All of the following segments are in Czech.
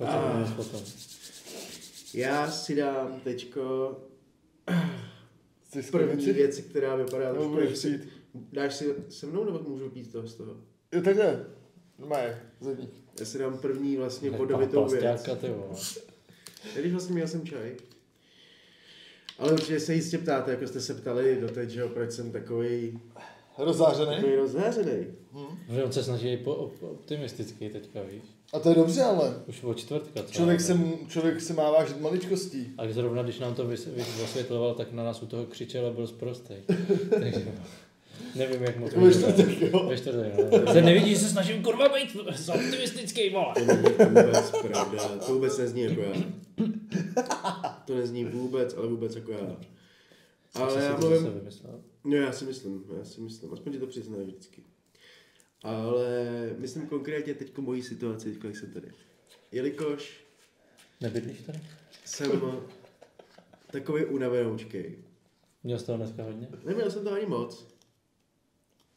A-. Já si dám teďko první věc, která vypadá Nebo trošku, si- pít? Dáš si se mnou, nebo můžu pít toho z toho? Jo, takhle. Normálně, zadní. Já si dám první vlastně vodovitou věc. plasťáka, ty vole. Když vlastně měl jsem čaj. Ale určitě se jistě ptáte, jako jste se ptali doteď, že jo, proč jsem takový, Rozářený? takový rozhářený. Že on se snaží po, op- optimistický teďka, víš. A to je dobře, ale. Už od čtvrtka. co Člověk se, člověk se má vážit maličkostí. A zrovna když nám to vys- vys- vysvětloval, tak na nás u toho křičel a byl zprostej. Takže nevím, jak mu to Ve čtvrtek, jo. Ve čtvrtek, no. Se nevidí, že se snažím kurva být optimistický, vole. To není vůbec pravda, to vůbec nezní jako já. To nezní vůbec, ale vůbec jako já. Ale já mluvím, no já si myslím, já si myslím, aspoň ti to přiznám vždycky. Ale myslím konkrétně teď mojí situaci, teďko, jak jsem tady. Jelikož Nebydlíš tady? jsem takový unavenoučkej. Měl jsi toho dneska hodně? Neměl jsem to ani moc,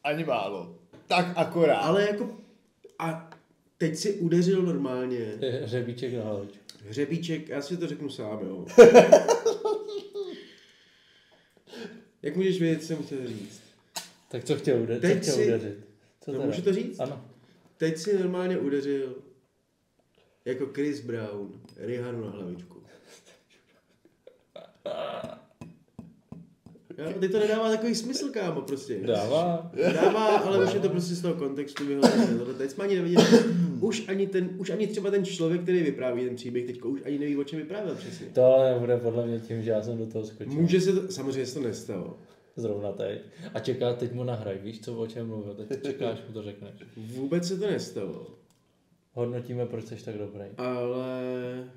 Ani málo. Tak akorát. ale jako a teď si udeřil normálně Hřebíček na hlavičku. hřebíček, já si to řeknu sám, jo. Jak můžeš vědět, co jsem chtěl říct? Tak co chtěl udeřit? Teď Co chtěl si- udeřit? Co No, můžu to říct? Ano. Teď si normálně udeřil jako Chris Brown Rihanu na hlavičku. Jo, teď to nedává takový smysl, kámo, prostě. Dává. Dává, ale už je to prostě z toho kontextu vyhozené. Teď jsme ani neviděli. Už ani, ten, už ani třeba ten člověk, který vypráví ten příběh, teď už ani neví, o čem vyprávěl přesně. To ale nebude podle mě tím, že já jsem do toho skočil. Může se to, samozřejmě se to nestalo. Zrovna teď. A čeká, teď mu nahraj, víš, co o čem mluvil, teď čekáš, mu to řekneš. Vůbec se to nestalo. Hodnotíme, proč jsi tak dobrý. Ale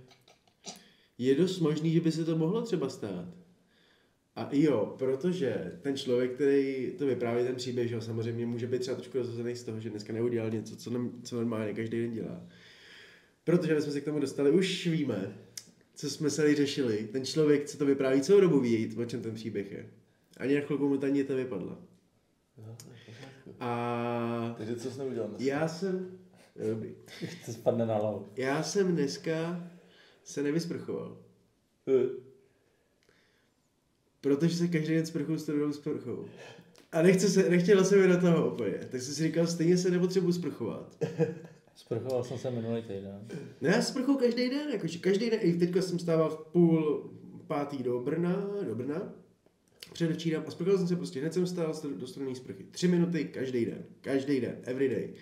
je dost možný, že by se to mohlo třeba stát. A jo, protože ten člověk, který to vypráví ten příběh, že jo, samozřejmě může být třeba trošku rozhozený z toho, že dneska neudělal něco, co, nem, co normálně každý den dělá. Protože my jsme se k tomu dostali, už víme, co jsme se tady řešili. Ten člověk, co to vypráví celou dobu, ví, o čem ten příběh je. Ani na chvilku mu ta ta vypadla. A Takže co jsi neudělal dneska? já jsem... Dobrý. To spadne na hlavu. Já jsem dneska se nevysprchoval. Protože se každý den sprchuju s tou sprchou. A nechce se, nechtěla se mi do toho úplně. Tak jsem si říkal, stejně se nepotřebuji sprchovat. Sprchoval jsem se minulý týden. No já sprchuju každý den, jakože každý den, i teďka jsem stával v půl pátý do Brna, do Brna, předevčírem a sprchoval jsem se prostě, hned jsem stál do studené sprchy. Tři minuty každý den, každý den, every day.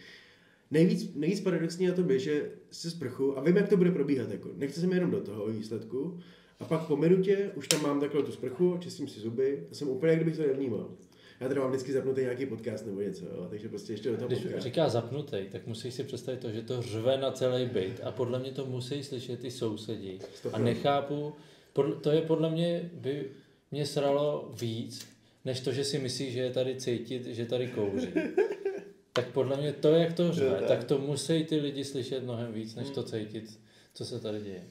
Nejvíc, nejvíc paradoxní na tom je, že se sprchu a vím, jak to bude probíhat. Jako. Nechci se mi jenom do toho výsledku. A pak po minutě už tam mám takhle tu sprchu, čistím si zuby a jsem úplně, jak kdybych to nevnímal. Já teda mám vždycky zapnutý nějaký podcast nebo něco, jo, takže prostě ještě do toho Když podcast. říká zapnutý, tak musíš si představit to, že to řve na celý byt a podle mě to musí slyšet ty sousedí. A nechápu, podle, to je podle mě, by mě sralo víc, než to, že si myslí, že je tady cítit, že tady kouří. Tak podle mě to, jak to řve, tak to musí ty lidi slyšet mnohem víc, než to cítit, co se tady děje.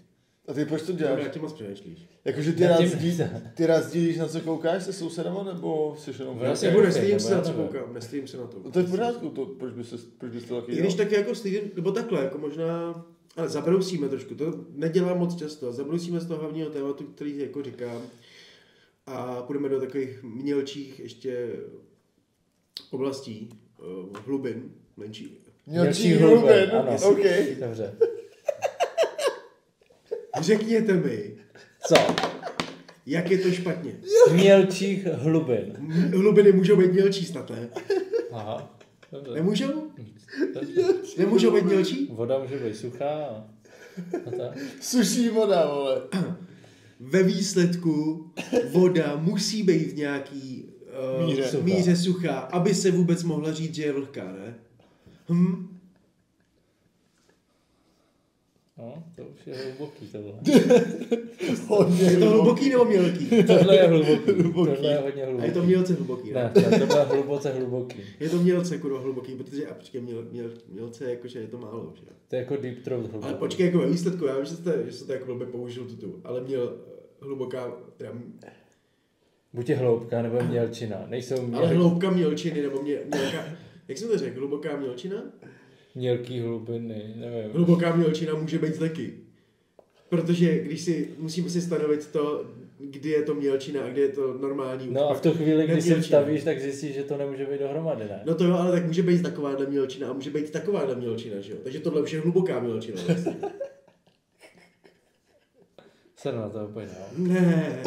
A ty proč to Já děláš? tě moc přemýšlíš. Jakože ty Já rád, ty rád sdílíš, na co koukáš se sousedama, nebo jsi jenom... Já si- nebo se já na co koukám, nestydím se na to. No to je v pořádku, to, proč bys, se, proč bys to taky I když dělal? tak jako stydím, nebo takhle, jako možná, ale zabrousíme trošku, to nedělám moc často, zabrousíme z toho hlavního tématu, který jako říkám a půjdeme do takových mělčích ještě oblastí, uh, hlubin, menší. Mělčí hlubin, hlubin, ano. OK. Dobře. Řekněte mi, Co? jak je to špatně. Mělčích hlubin. Hlubiny můžou být mělčí snad, ne? Aha. Dobře. Nemůžou? Dobře. Nemůžou být mělčí? Voda může být suchá a. Suší voda, vole. Ve výsledku voda musí být v nějaký uh, Míře. míře. míře suchá, aby se vůbec mohla říct, že je vlhká, ne? Hm? No, to už je hluboký tohle. Hodně Je to hluboký nebo mělký? Tohle je hluboký. Tohle je hodně A je hluboký. to mělce hluboký, ne? Ne, tohle je hluboce hluboký. Je to mělce kurva hluboký, protože a počkej, měl, měl, mělce jakože je to málo, že? To je jako deep throat hluboký. Ale počkej, jako ve výsledku, já vím, že jste, že jste jako blbě použil tuto, ale měl eh, hluboká, teda, Buď je hloubka nebo mělčina. Nejsou ale měl... hloubka mělčiny, nebo mě, mělká, jak jsem to řekl, hluboká mělčina? Mělký hlubiny, nevím. Hluboká mělčina může být taky. Protože když si, musíme si stanovit to, kdy je to mělčina a kdy je to normální No a v tu chvíli, kdy si Nemělčina. vstavíš, tak zjistíš, že to nemůže být dohromady, ne? No to jo, ale tak může být takováhle mělčina a může být takováhle mělčina, že jo? Takže tohle už je hluboká mělčina vlastně. Se na to úplně, no. Ne.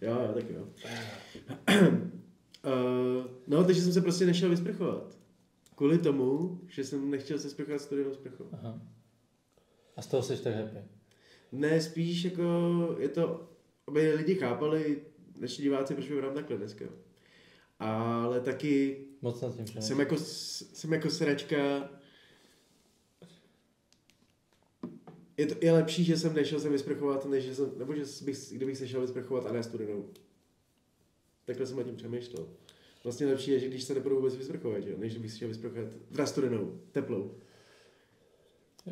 jo, jo, tak jo. uh, no, takže jsem se prostě nešel vysprchovat. Kvůli tomu, že jsem nechtěl se sprchovat studenou sprchou. Aha. A z toho jsi tak happy. Ne, spíš jako je to, aby lidi chápali, naši diváci, proč vypadám takhle dneska. Ale taky Moc nad tím jsem jako, jsem jako sračka. Je, to, je lepší, že jsem nešel se vysprchovat, než že jsem, nebo že bych, kdybych se šel vysprchovat a ne studenou. Takhle jsem o tím přemýšlel. Vlastně lepší je, že když se nebudu vůbec vysprchovat, jo? než kdybych se šel vysprchovat teda studenou, teplou.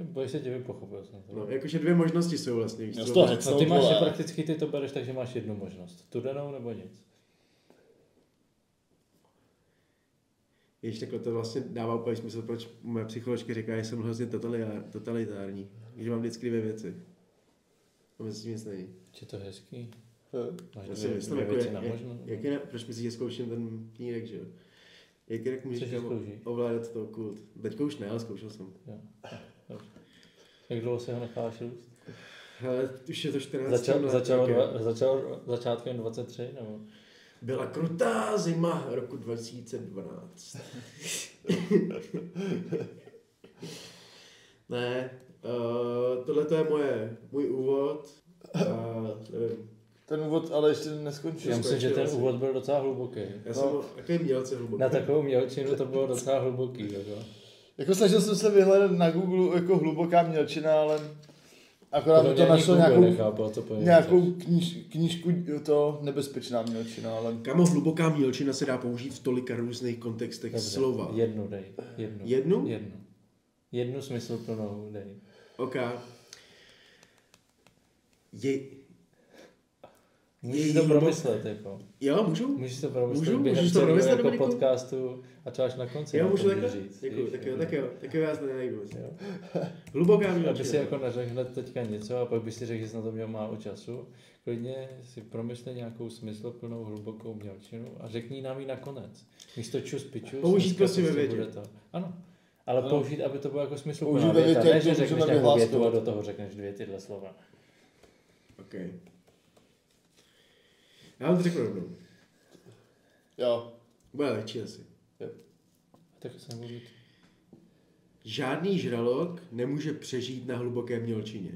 Bojíš se tě vypochopil jsem to. No, jakože dvě možnosti jsou vlastně. Já hecnout, No ty máš prakticky, ty to bereš, takže máš jednu možnost. Studenou nebo nic. Jež takhle to vlastně dává úplně smysl, proč moje psycholožka říká, že jsem hrozně totalitár, totalitární. Že mám vždycky dvě věci. A mezi tím nic není. Či to je hezký. Máš Já si myslím, jako, jak, na jak, možnost. jak, proč myslíš, že zkouším ten knírek, že jo? Jak jinak můžeš ovládat to kult? Teďka už ne, ale zkoušel jsem. Jo. Dobře. Jak dlouho se ho necháš růst? Ale už je to 14 Začal, let, začal, dva, začal začátkem 23 nebo? Byla krutá zima roku 2012. ne, uh, tohle to je moje, můj úvod. A nevím, Ten úvod ale ještě neskončil. Já myslím, že ten asi. úvod byl docela hluboký. já jsem No. takový mělce hluboký. Na takovou mělčinu to bylo docela hluboký. Jako. Jako snažil jsem se vyhledat na Google jako hluboká mělčina, ale akorát to mě našlo nějakou, nechápal, něm nějakou knížku, jo, to nebezpečná mělčina, ale Kamo, hluboká mělčina se dá použít v tolika různých kontextech Dobře, slova. Jednu dej. Jednu. Jednu? Jednu. Jednu smysluplnou dej. OK. Je... Můžeš Její to promyslet, jako. Jo, můžu? Můžeš to promyslet Můžu? během Můžeš to promyslet, jako Dominiku? podcastu a třeba až na konci. Jo, můžu to takhle? říct, Děkuji, tak jo, jako. tak jo, tak jo, já se nenajdu. Hluboká Aby si jako neřekl hned teďka něco a pak by si řekl, že jsi na to měl málo času. Klidně si promysli nějakou smysluplnou hlubokou mělčinu a řekni nám ji nakonec. Místo čus pičus. Použít dneska prostě ve větě. bude to. Ano. Ale No. použít, aby to bylo jako smysluplná Použít ve věta, větě, ne, to že řekneš nějakou větu a do toho řekneš dvě tyhle slova. OK. Já vám to řeknu rovnou. jo. Bude lehčí asi. Tak se nebudu Žádný žralok nemůže přežít na hluboké mělčině.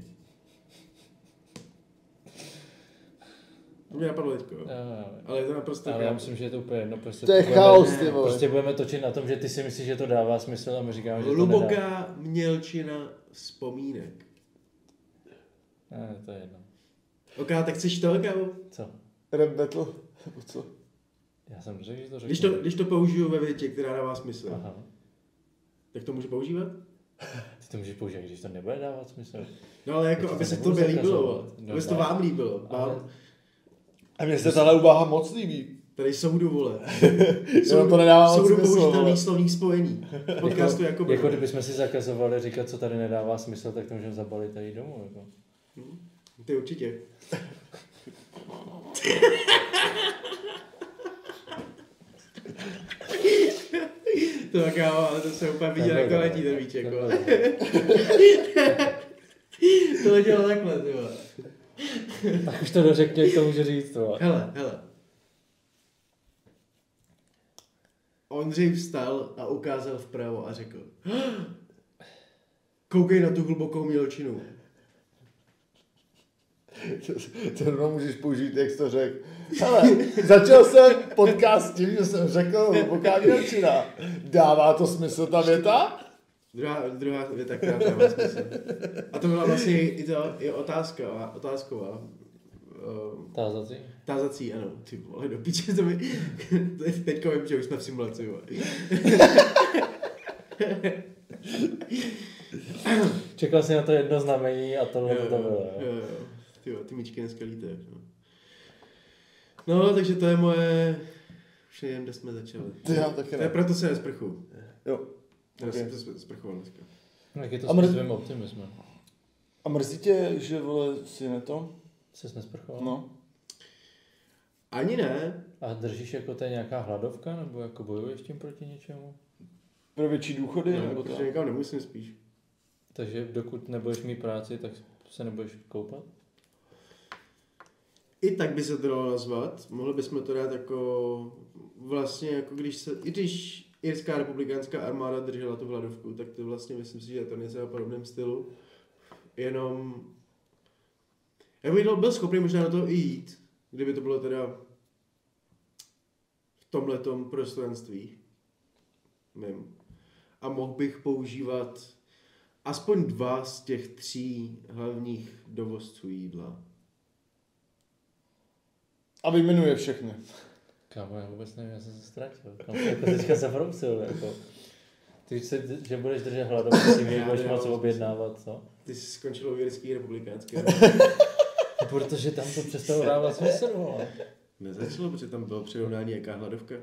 To mě napadlo teďko. jo. Ale je to naprosto Ale já chápu. myslím, že je to úplně jedno. Prostě To je budeme- chaos, ty vole. Prostě budeme točit na tom, že ty si myslíš, že to dává smysl a my říkáme, že to nedá. Hluboká mělčina vzpomínek. Ne, to je jedno. Ok, tak chceš to, kámo? Co? Rap battle, nebo co? Já jsem řekl, že to řeknu. Když to, když to použiju ve větě, která dává smysl, Aha. tak to můžu používat? Ty to můžeš použít, když to nebude dávat smysl. No ale jako, aby se to tobě líbilo. No aby se to vám líbilo. Ale- A mně se tahle úvaha moc líbí. tady soudu, vole. Jenom to nedává soudu smysl, použitelný slovní spojení. V podcastu jako, jako, jako kdybychom si zakazovali říkat, co tady nedává smysl, tak to můžeme zabalit tady domů. Jako. Ty určitě. to tak jo, ale to se úplně viděl, jak to letí ten vole. To letělo takhle, ty vole. Tak už to dořekně, jak to může říct. Vole. Hele, hele. Ondřej vstal a ukázal vpravo a řekl Koukej na tu hlubokou mělčinu. To rovnou můžeš použít, jak jsi to řekl. Hele, začal jsem podcast tím, že jsem řekl hluboká mělčina. Dává to smysl ta věta? Druhá, druhá věta, která dává smysl. A to byla vlastně i, to, i otázka, otázková. Uh, Tázací? tázací, ano. Ty vole, do piče to mi... Teď- Teďka vím, že už jsme v simulaci. Čekal jsi na to jedno znamení a tohle Jo, to bylo. jo, jo. jo. Ty, ty míčky dneska lítají. No. no, takže to je moje... Už nevím, kde jsme začali. Ty já taky To je ne. proto se nesprchu. Jo. Já Okay. jsem se sprchoval dneska. No, Jak je to A s mrz- tvým optimismem? A mrzí tě, že vole si na to? Jsi nesprchoval? No. Ani ne. A držíš jako to je nějaká hladovka, nebo jako bojuješ tím proti něčemu? Pro větší důchody? No, nebo protože to? někam nemusím spíš. Takže dokud nebudeš mít práci, tak se nebudeš koupat? I tak by se to dalo nazvat. Mohli bychom to dát jako vlastně jako když se, i když Irská republikánská armáda držela tu hladovku, tak to vlastně myslím si, že to něco o podobném stylu. Jenom já bych byl schopný možná na to i jít, kdyby to bylo teda v tomhletom prostranství. Mým. A mohl bych používat aspoň dva z těch tří hlavních dovozců jídla. A vyjmenuje všechny. Kámo, já vůbec nevím, já jsem se ztratil. Kámo, jako teďka se vroucil, jako. Ty se, že budeš držet hladovku tím, že budeš moc objednávat, co? Ty jsi skončil u Jirský republikánské. No, Protože tam to přestalo dávat smysl, vole. Nezačalo, protože tam bylo přirovnání jaká hladovka.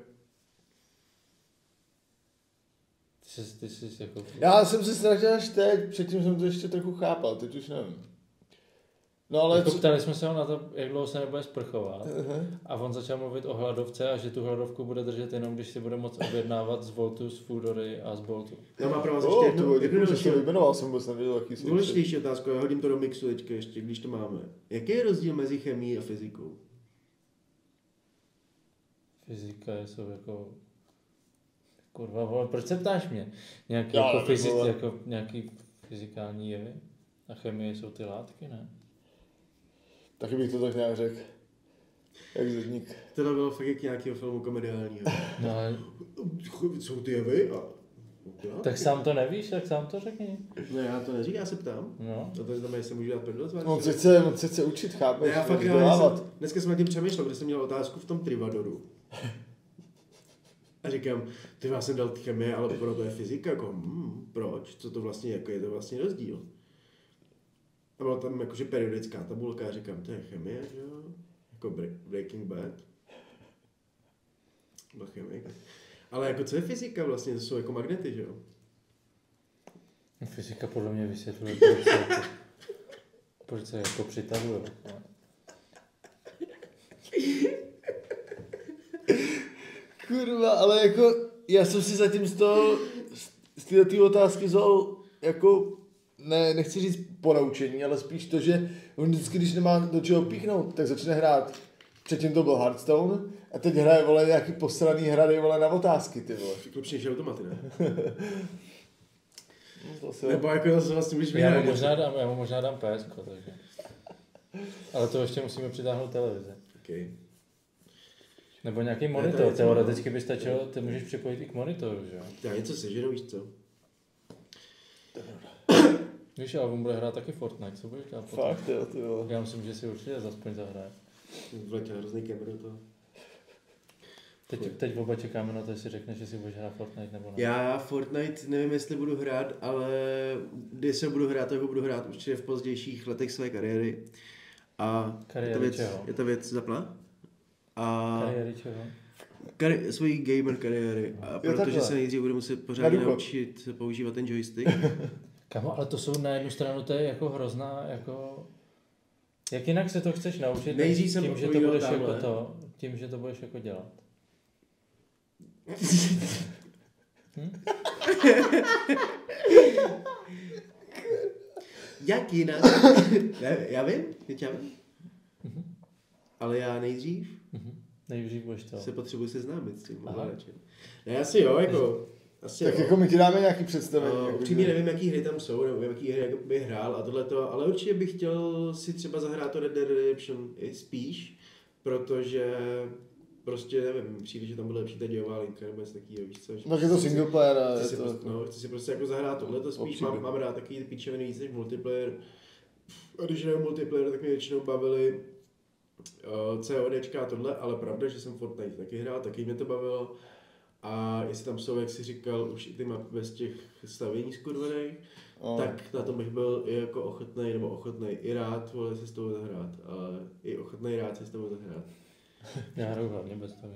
Ty jsi, ty jsi jako... Já jsem se ztratil až teď, předtím jsem to ještě trochu chápal, teď už nevím. No ale... Jako ptali jsme se ho na to, jak dlouho se nebude sprchovat. Aha. A on začal mluvit o hladovce a že tu hladovku bude držet jenom, když si bude moc objednávat z Voltu, z Foodory a z Boltu. Já mám pro vás ještě Oh, jednu, to jednu děkuji, že další, jsem vůbec nevěděl, jaký jsou. důležitější otázku, já hodím to do mixu teďka ještě, když to máme. Jaký je rozdíl mezi chemií a fyzikou? Fyzika jsou jako... Kurva, vole, proč se ptáš mě? Nějaký, Já jako fyzic, jako nějaký fyzikální jevy? A chemie jsou ty látky, ne? Taky bych to tak nějak řekl. Jak zedník. Tohle bylo fakt jak nějakého filmu komediálního. No, ale, Jsou ty jevy a... Já? tak sám to nevíš, tak sám to řekni. No já to neříkám, já se ptám. No. A to znamená, že se můžu dát vás? On se chce, on se chce učit, chápeš? Ne, já fakt já, jsem, dneska jsem nad tím přemýšlel, protože jsem měl otázku v tom Trivadoru. A říkám, ty já jsem dal chemie, ale pro to je fyzika, jako, hmm, proč, co to vlastně, jako je to vlastně rozdíl. A byla tam jakože periodická tabulka a říkám, to je chemie, že jo, jako Bre- Breaking Bad. Byl chemik. Ale jako co je fyzika vlastně, to jsou jako magnety, že jo? Fyzika podle mě vysvětluje, proč se, jako, proč se jako přitahuje. Kurva, ale jako, já jsem si zatím z toho, z této otázky vzal, jako, ne, nechci říct ponaučení, ale spíš to, že on vždycky, když nemá do čeho píchnout, tak začne hrát. Předtím to byl Hearthstone a teď hraje, vole, nějaký posraný hrady, vole, na otázky, ty vole. Lepší automaty, ne? No, to Nebo jako zase vlastně můžeš Já mu možná dám, já mu možná dám PS, takže. Ale to ještě musíme přitáhnout televizi. Okay. Nebo nějaký to monitor, něco teoreticky by stačilo, ty můžeš připojit i k monitoru, že jo? Já něco sežeru, víš co? Víš, ale on bude hrát taky Fortnite, co budeš dělat fakt, jo, ty vole. Já myslím, že si určitě aspoň zahraje. Vletěl hrozný kemr do toho. Teď, teď oba čekáme na to, jestli řekne, že si budeš hrát Fortnite nebo ne. Já Fortnite nevím, jestli budu hrát, ale když se budu hrát, tak ho budu hrát určitě v pozdějších letech své kariéry. A Kariéry je to věc, čeho? je to věc zapla. A Kariéry čeho? kari- svojí gamer kariéry. A protože takhle. se nejdřív budu muset pořádně naučit používat ten joystick. Kamo, ale to jsou na jednu stranu, to je jako hrozná, jako... Jak jinak se to chceš naučit? Nejdřív jsem tím, že to budeš tamhle. jako to, tím, že to budeš jako dělat. Jak jinak? ne, já vím, teď já vím. Ale já nejdřív Mhm. Nejdřív budeš to. se potřebuji seznámit s tím ovladačem. Ne, asi jo, jako... Asi Tak jo. jako my ti dáme nějaký představení. Uh, jako, upřímně nevím, jaký hry tam jsou, nebo jaký hry bych hrál a tohleto, ale určitě bych chtěl si třeba zahrát to Red Dead Redemption i spíš, protože prostě nevím, přijde, že tam bude lepší ta dějová linka nebo něco takového, víš co? že Tak je to single player Chci si, to... prostě, no, chci si prostě jako zahrát tohleto spíš, Opřímně. mám, mám rád takový ty píčoviny víc než multiplayer. A když jdeme multiplayer, tak mě většinou bavili uh, CODčka a tohle, ale pravda, že jsem Fortnite taky hrál, taky mě to bavilo. A jestli tam jsou, jak jsi říkal, už i ty mapy bez těch stavění skurvených, No. tak na to bych byl i jako ochotný, nebo ochotný i rád vole, se s tobou zahrát, ale i ochotný rád se s tobou zahrát. Já hraju hlavně bez toho.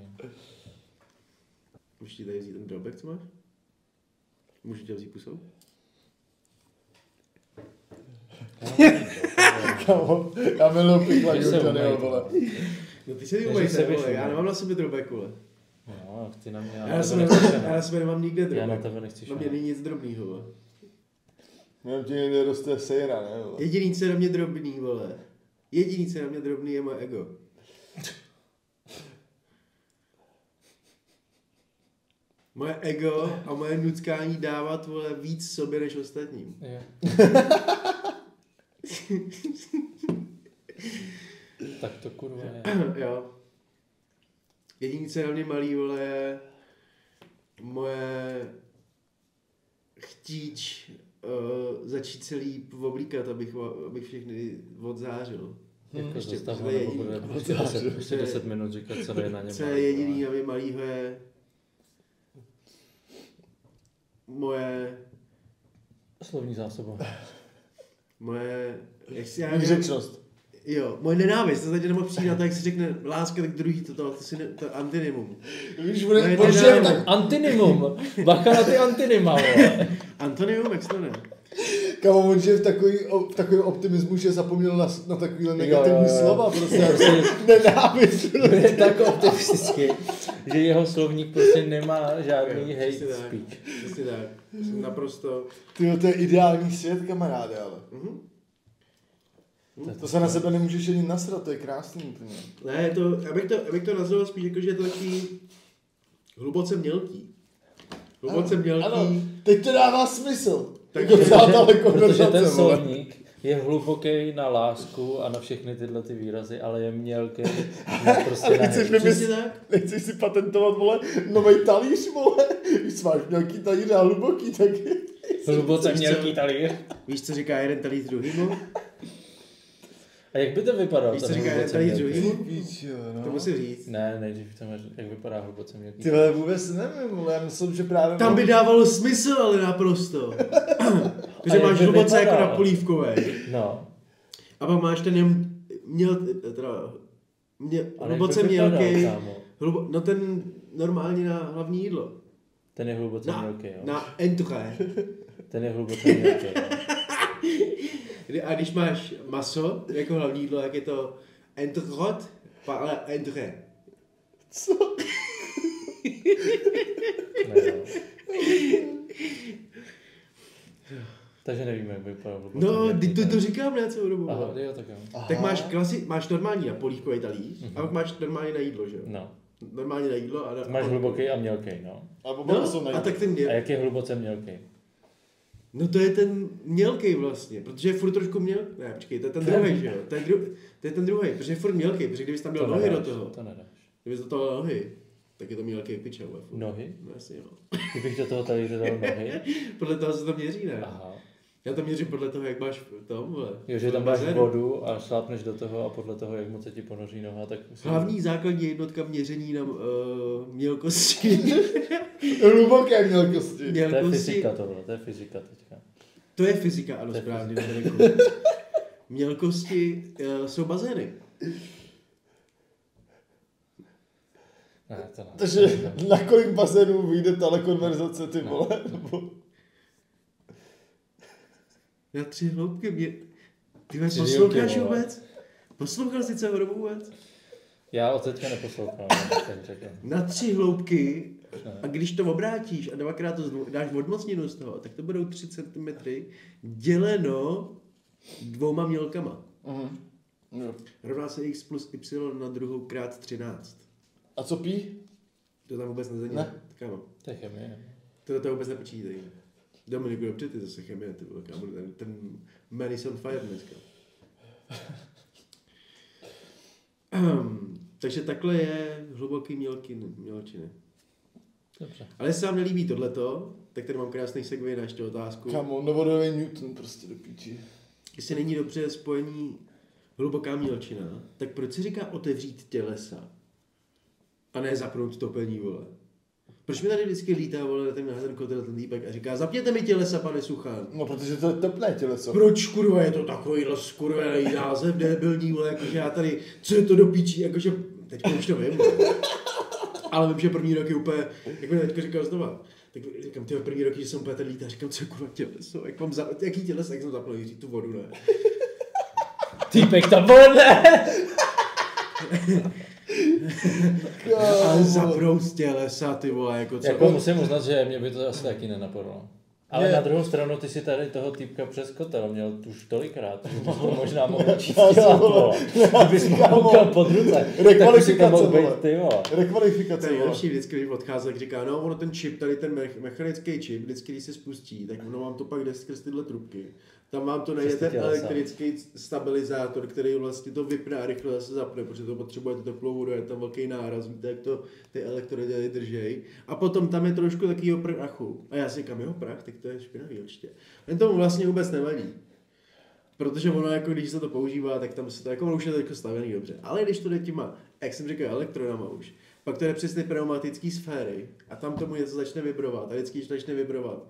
Můžeš ti tady vzít ten dropback, co máš? Můžu tě vzít pusou? Kámo, já miluji pikla Že se Johnnyho, umej. vole. No ty se se vole, já nemám na sobě drobek, vole. No, ty na mě, já, Já, na se tebe nemám, nechci já sebe nemám nikde drobek. Já na tebe nechci Na mě není nic drobného, vole. Jenom ti někde roste sejra, ne? vole. Jediný, co je na mě drobný, vole. Jediný, co je na mě drobný, je moje ego. Moje ego a moje nutkání dávat, vole, víc sobě než ostatním. Jo. tak to kurva je. jo. Jediný, co je na mě malý, vole, je moje chtíč uh, začít se líp oblíkat, abych, abych všechny odzářil. Jako Ještě, to je nebo jediný. bude ještě 10, ještě 10 minut říkat, co je na něm. Co je jediný na mě malýho je moje, Slovní zásoba. moje, jak si já nevím. Jo, moje nenávist, to zatím nemohl přijít na to, jak se řekne láska, tak druhý to, to, to, si ne, to antinymum. Víš, bude, ne, tak Antinymum. Bacha na ty antinyma, vole. Antonium, jak se to ne? Kámo, on žije v takový, v takovém optimismu, že zapomněl na, na takovýhle Jo, negativní jo, jo. slova, prostě jako nenávist. Je tak optimistický, že jeho slovník prostě nemá žádný Jo, hate přesně tak. speech. Přesně tak. Jsem naprosto... Ty to je ideální svět, kamaráde, ale. Mhm. To se na sebe nemůžeš ani nasrat, to je krásný úplně. Ne, to, abych to, abych to nazval spíš jako, že je to takový hluboce mělký. Hluboce mělký. Ano, teď to dává smysl. Takže- Jako celá Protože ten slovník je hluboký na lásku a na všechny tyhle ty výrazy, ale je mělký prostě Ale na chceš hate. Přesně vymyslet, tak. nechceš si patentovat, vole, nový talíř, vole. Když máš nějaký talíř a hluboký, tak Hluboce mělký talíř. Víš, co říká jeden talíř druhýmu? A jak by to vypadalo? Víš, co říká talíř mělký? druhýmu? Víš, jo, To no. musím říct. Ne, nejdřív říct, jak vypadá hluboce mělký. Ty vole, vůbec nevím, vole, já myslím, že právě... Tam by dávalo smysl, ale naprosto. Jak máš hluboce jako na polívkové. No. A pak máš ten jem, měl, teda, mě, Ale hluboce mělký, hlubo, no ten normálně na hlavní jídlo. Ten je hluboce Na, mělký, jo. na entré. Ten je hluboce mělký, jo. Kdy- A když máš maso jako hlavní jídlo, jak je to entrecot, pak ale entré. Co? Takže nevíme, jak vypadá No, ty to, to říkám ne celou dobu. Aha, jo, tak jo. Tak máš, klasi, máš normální na polívkový talíř, a pak máš normálně na jídlo, že jo? No. Normálně na jídlo a na, máš a, hluboký a mělký, no. A No, a na tak ten A měl, jak je hluboce mělký? No to je ten mělký vlastně, protože je furt trošku měl, ne počkej, to je ten druhý, že jo? To je, dru, to je ten druhý, protože je furt mělký, protože kdybys tam měl To nohy do nedáš, toho, To nedáš. kdybys do toho dal nohy, tak je to mělký furt. Nohy? No jasně, jo. Kdybych do toho talíře dal nohy? Podle toho se to měří, ne? Aha. Já to měřím podle toho, jak máš v tom, vole. Jo, že tam bazénu. vodu a šlápneš do toho a podle toho, jak moc se ti ponoří noha, tak... si- Hlavní základní jednotka měření na uh, mělkosti. Hluboké mělkosti. To je mělkosti. fyzika tohle, to je fyzika teďka. To je fyzika, ano, To je správně. Dominiku. Mělkosti uh, jsou bazény. Ne, to ne. Takže na kolik bazénů vyjde tahle konverzace, ty vole? Nebo- Na tři hloubky mě... Ty Tři posloucháš vůbec? Poslouchal jsi celou dobu vůbec? Já od teďka neposlouchám. Na tři hloubky a když to obrátíš a dvakrát to zvu- dáš odmocninu z toho, tak to budou 3 cm děleno dvouma mělkama. Mhm. Jo. Rovná se x plus y na druhou krát 13. A co pí? To tam vůbec nezaní. Ne. Kámo, To je chemie. to toho vůbec nepočítají. Dominiku, dobře, ty zase chemie, ty vole, kámo, ten, ten man is on fire dneska. Ehm, takže takhle je hluboký mělky, mělčiny. Dobře. Ale jestli se vám nelíbí tohleto, tak tady mám krásný segway na ještě otázku. Kámo, novodobý Newton prostě do píči. Jestli není dobře spojení hluboká mělčina, tak proč se říká otevřít tělesa? A ne zapnout topení, vole. Proč mi tady vždycky lítá, vole, ten, ten kotel, ten týpek a říká, zapněte mi tělesa, pane Suchan. No, protože to je tepné těleso. Proč kurva je to takovýhle skurvený název debilní, vole, jakože já tady, co je to do píčí, jakože, teď už to vím, vole. ale vím, že první rok je úplně, jak mi teďka říkal znova, Tak říkám, ty první roky, že jsem úplně ten lítač, říkám, co kurva těleso, jak mám za, jaký těleso, jak jsem zapnul Jiří tu vodu, ne? Týpek tam byl, ne? A zaproust tělesa, ty vole, jako co? Jako musím uznat, že mě by to asi taky nenapadlo. Ale Je. na druhou stranu ty si tady toho týpka přeskotel měl už tolikrát, že bys to možná mohl číst Já dělat, jsem, vole. Kdybys mu koukal pod ruce, tak by si tam mohl být ty, vole. Rekvalifikace, To je nejlepší vždycky, když odchází, tak říká, no ono ten čip, tady ten me- mechanický čip, vždycky, když se spustí, tak ono vám to pak jde skrz tyhle trubky. Tam vám to ty ten elektrický stabilizátor, který vlastně to vypne a rychle zase zapne, protože to potřebujete teplou vodu, je tam velký náraz, víte, jak to ty elektrody držej. A potom tam je trošku takového prachu. A já si říkám, jo, prach, tak to je špinavý ještě. Jen tomu vlastně vůbec nevadí. Protože ono, jako když se to používá, tak tam se to, jako ono už je to jako stavený dobře. Ale když to jde těma, jak jsem říkal, elektronama už, pak to jde přes ty pneumatické sféry a tam tomu něco začne vibrovat a vždycky, když to začne vibrovat,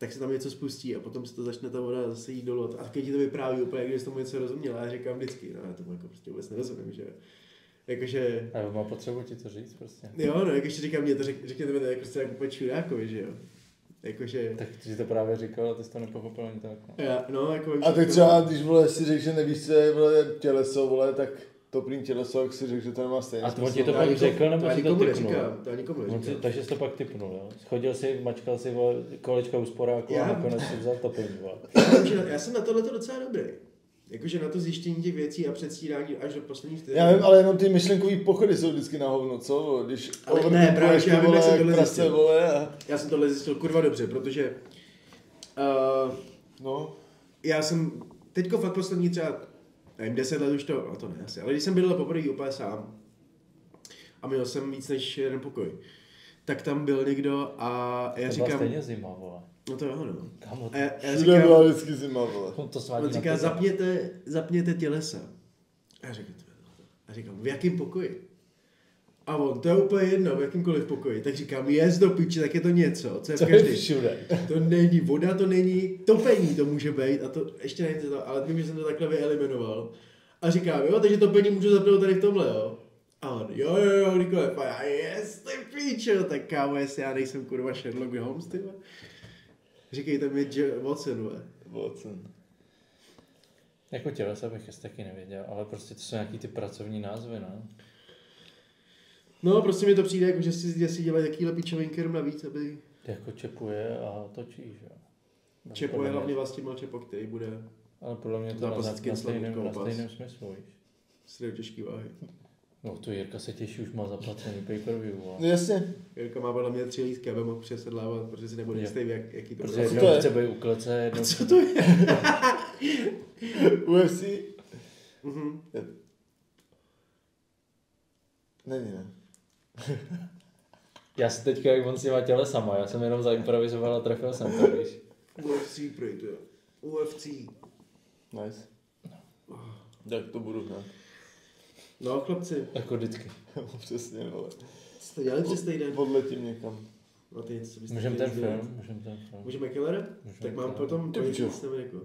tak se tam něco spustí a potom se to začne ta voda zase jít dolů. A taky ti to vypráví úplně, když tomu něco rozuměl. Já říkám vždycky, no já tomu jako prostě vůbec nerozumím, že jo. Jakože, A má potřebu ti to říct prostě. jo, no, jak ještě říkám, mě to řek, řekněte mi to jako prostě jak úplně čurákovi, že jo. Jakože, Tak ty jsi to právě říkal a ty jsi to nepochopil ani tak. No. já, no, jako... A tak třeba, když vole, si řekl, že nevíš, co je vole, těleso, vole, tak to prý těleso, jak si řekl, že to nemá stejný A to on ti to pak řekl, nebo si to typnul? to nikomu neříkám. takže jsi to pak typnul, jo? Chodil si, mačkal si kolečka u sporáku Já- a nakonec si vzal topení. Já, jsem na tohle docela dobrý. Jakože na to zjištění těch věcí a předstírání až do posledních vteřin. Já vím, ale jenom ty myšlenkový pochody jsou vždycky na hovno, co? Když Ale ne, právě, já vím, jak jsem tohle zjistil. vole, a... Já jsem tohle zjistil kurva dobře, protože uh, No, já jsem teďko fakt poslední třeba, nevím, 10 let už to, no to ne asi, ale když jsem bydlel poprvé úplně sám a měl jsem víc než jeden pokoj, tak tam byl někdo a já To říkám, stejně zima, vole. no to jo, no. Kámo, A já, já byla říkám, vždycky zima, vole. to, to svádí on říká, zapněte, zapněte tělesa. A já říkám, a říkám, v jakém pokoji? A on, to je úplně jedno, v jakýmkoliv pokoji. Tak říkám, jest do piči, tak je to něco, co je To je každém. všude. To není voda, to není topení, to může být, a to ještě není to, ale vím, že jsem to takhle vyeliminoval. A říkám, jo, takže topení můžu zapnout tady v tomhle, jo. A on, jo, jo, jo, Nikole, a já, jest, ty píčo, tak kámo, jestli já nejsem kurva Sherlock Holmes, ty. Říkejte mi Watson, vole. Watson. Jako tělesa bych asi taky nevěděl, ale prostě to jsou nějaký ty pracovní názvy, no. No, prostě mi to přijde, jako, že si, že si dělají takovýhle jenom navíc, aby Jako čepuje a točí, že jo. Čepo Podle je mě- hlavně Vlastimil Čepo, který bude Ale podle mě to na, na, stejném, na stejném smyslu, víš. středu těžký váhy. No to Jirka se těší, už má zaplacený pay-per-view, vole. No jasně. Jirka má podle mě tři lístky, aby mohl přesedlávat, protože si nebude jistý, jak, jaký to Protože bude. je? chce být u klece, jednou Co to je? UFC? Mhm. Není, ne. Já si teďka, jak on s těma tělesama, já jsem jenom zaimprovizoval a trefil jsem to, víš. UFC, prej, to je. UFC. Nice. Tak to budu hned. No, chlapci, Jako vždycky. Přesně, vole. co jste dělali přes týden? Odletím někam. No, ty co byste Můžeme ten film, můžeme ten film. Můžeme Killera? Můžeme Tak mám potom jako.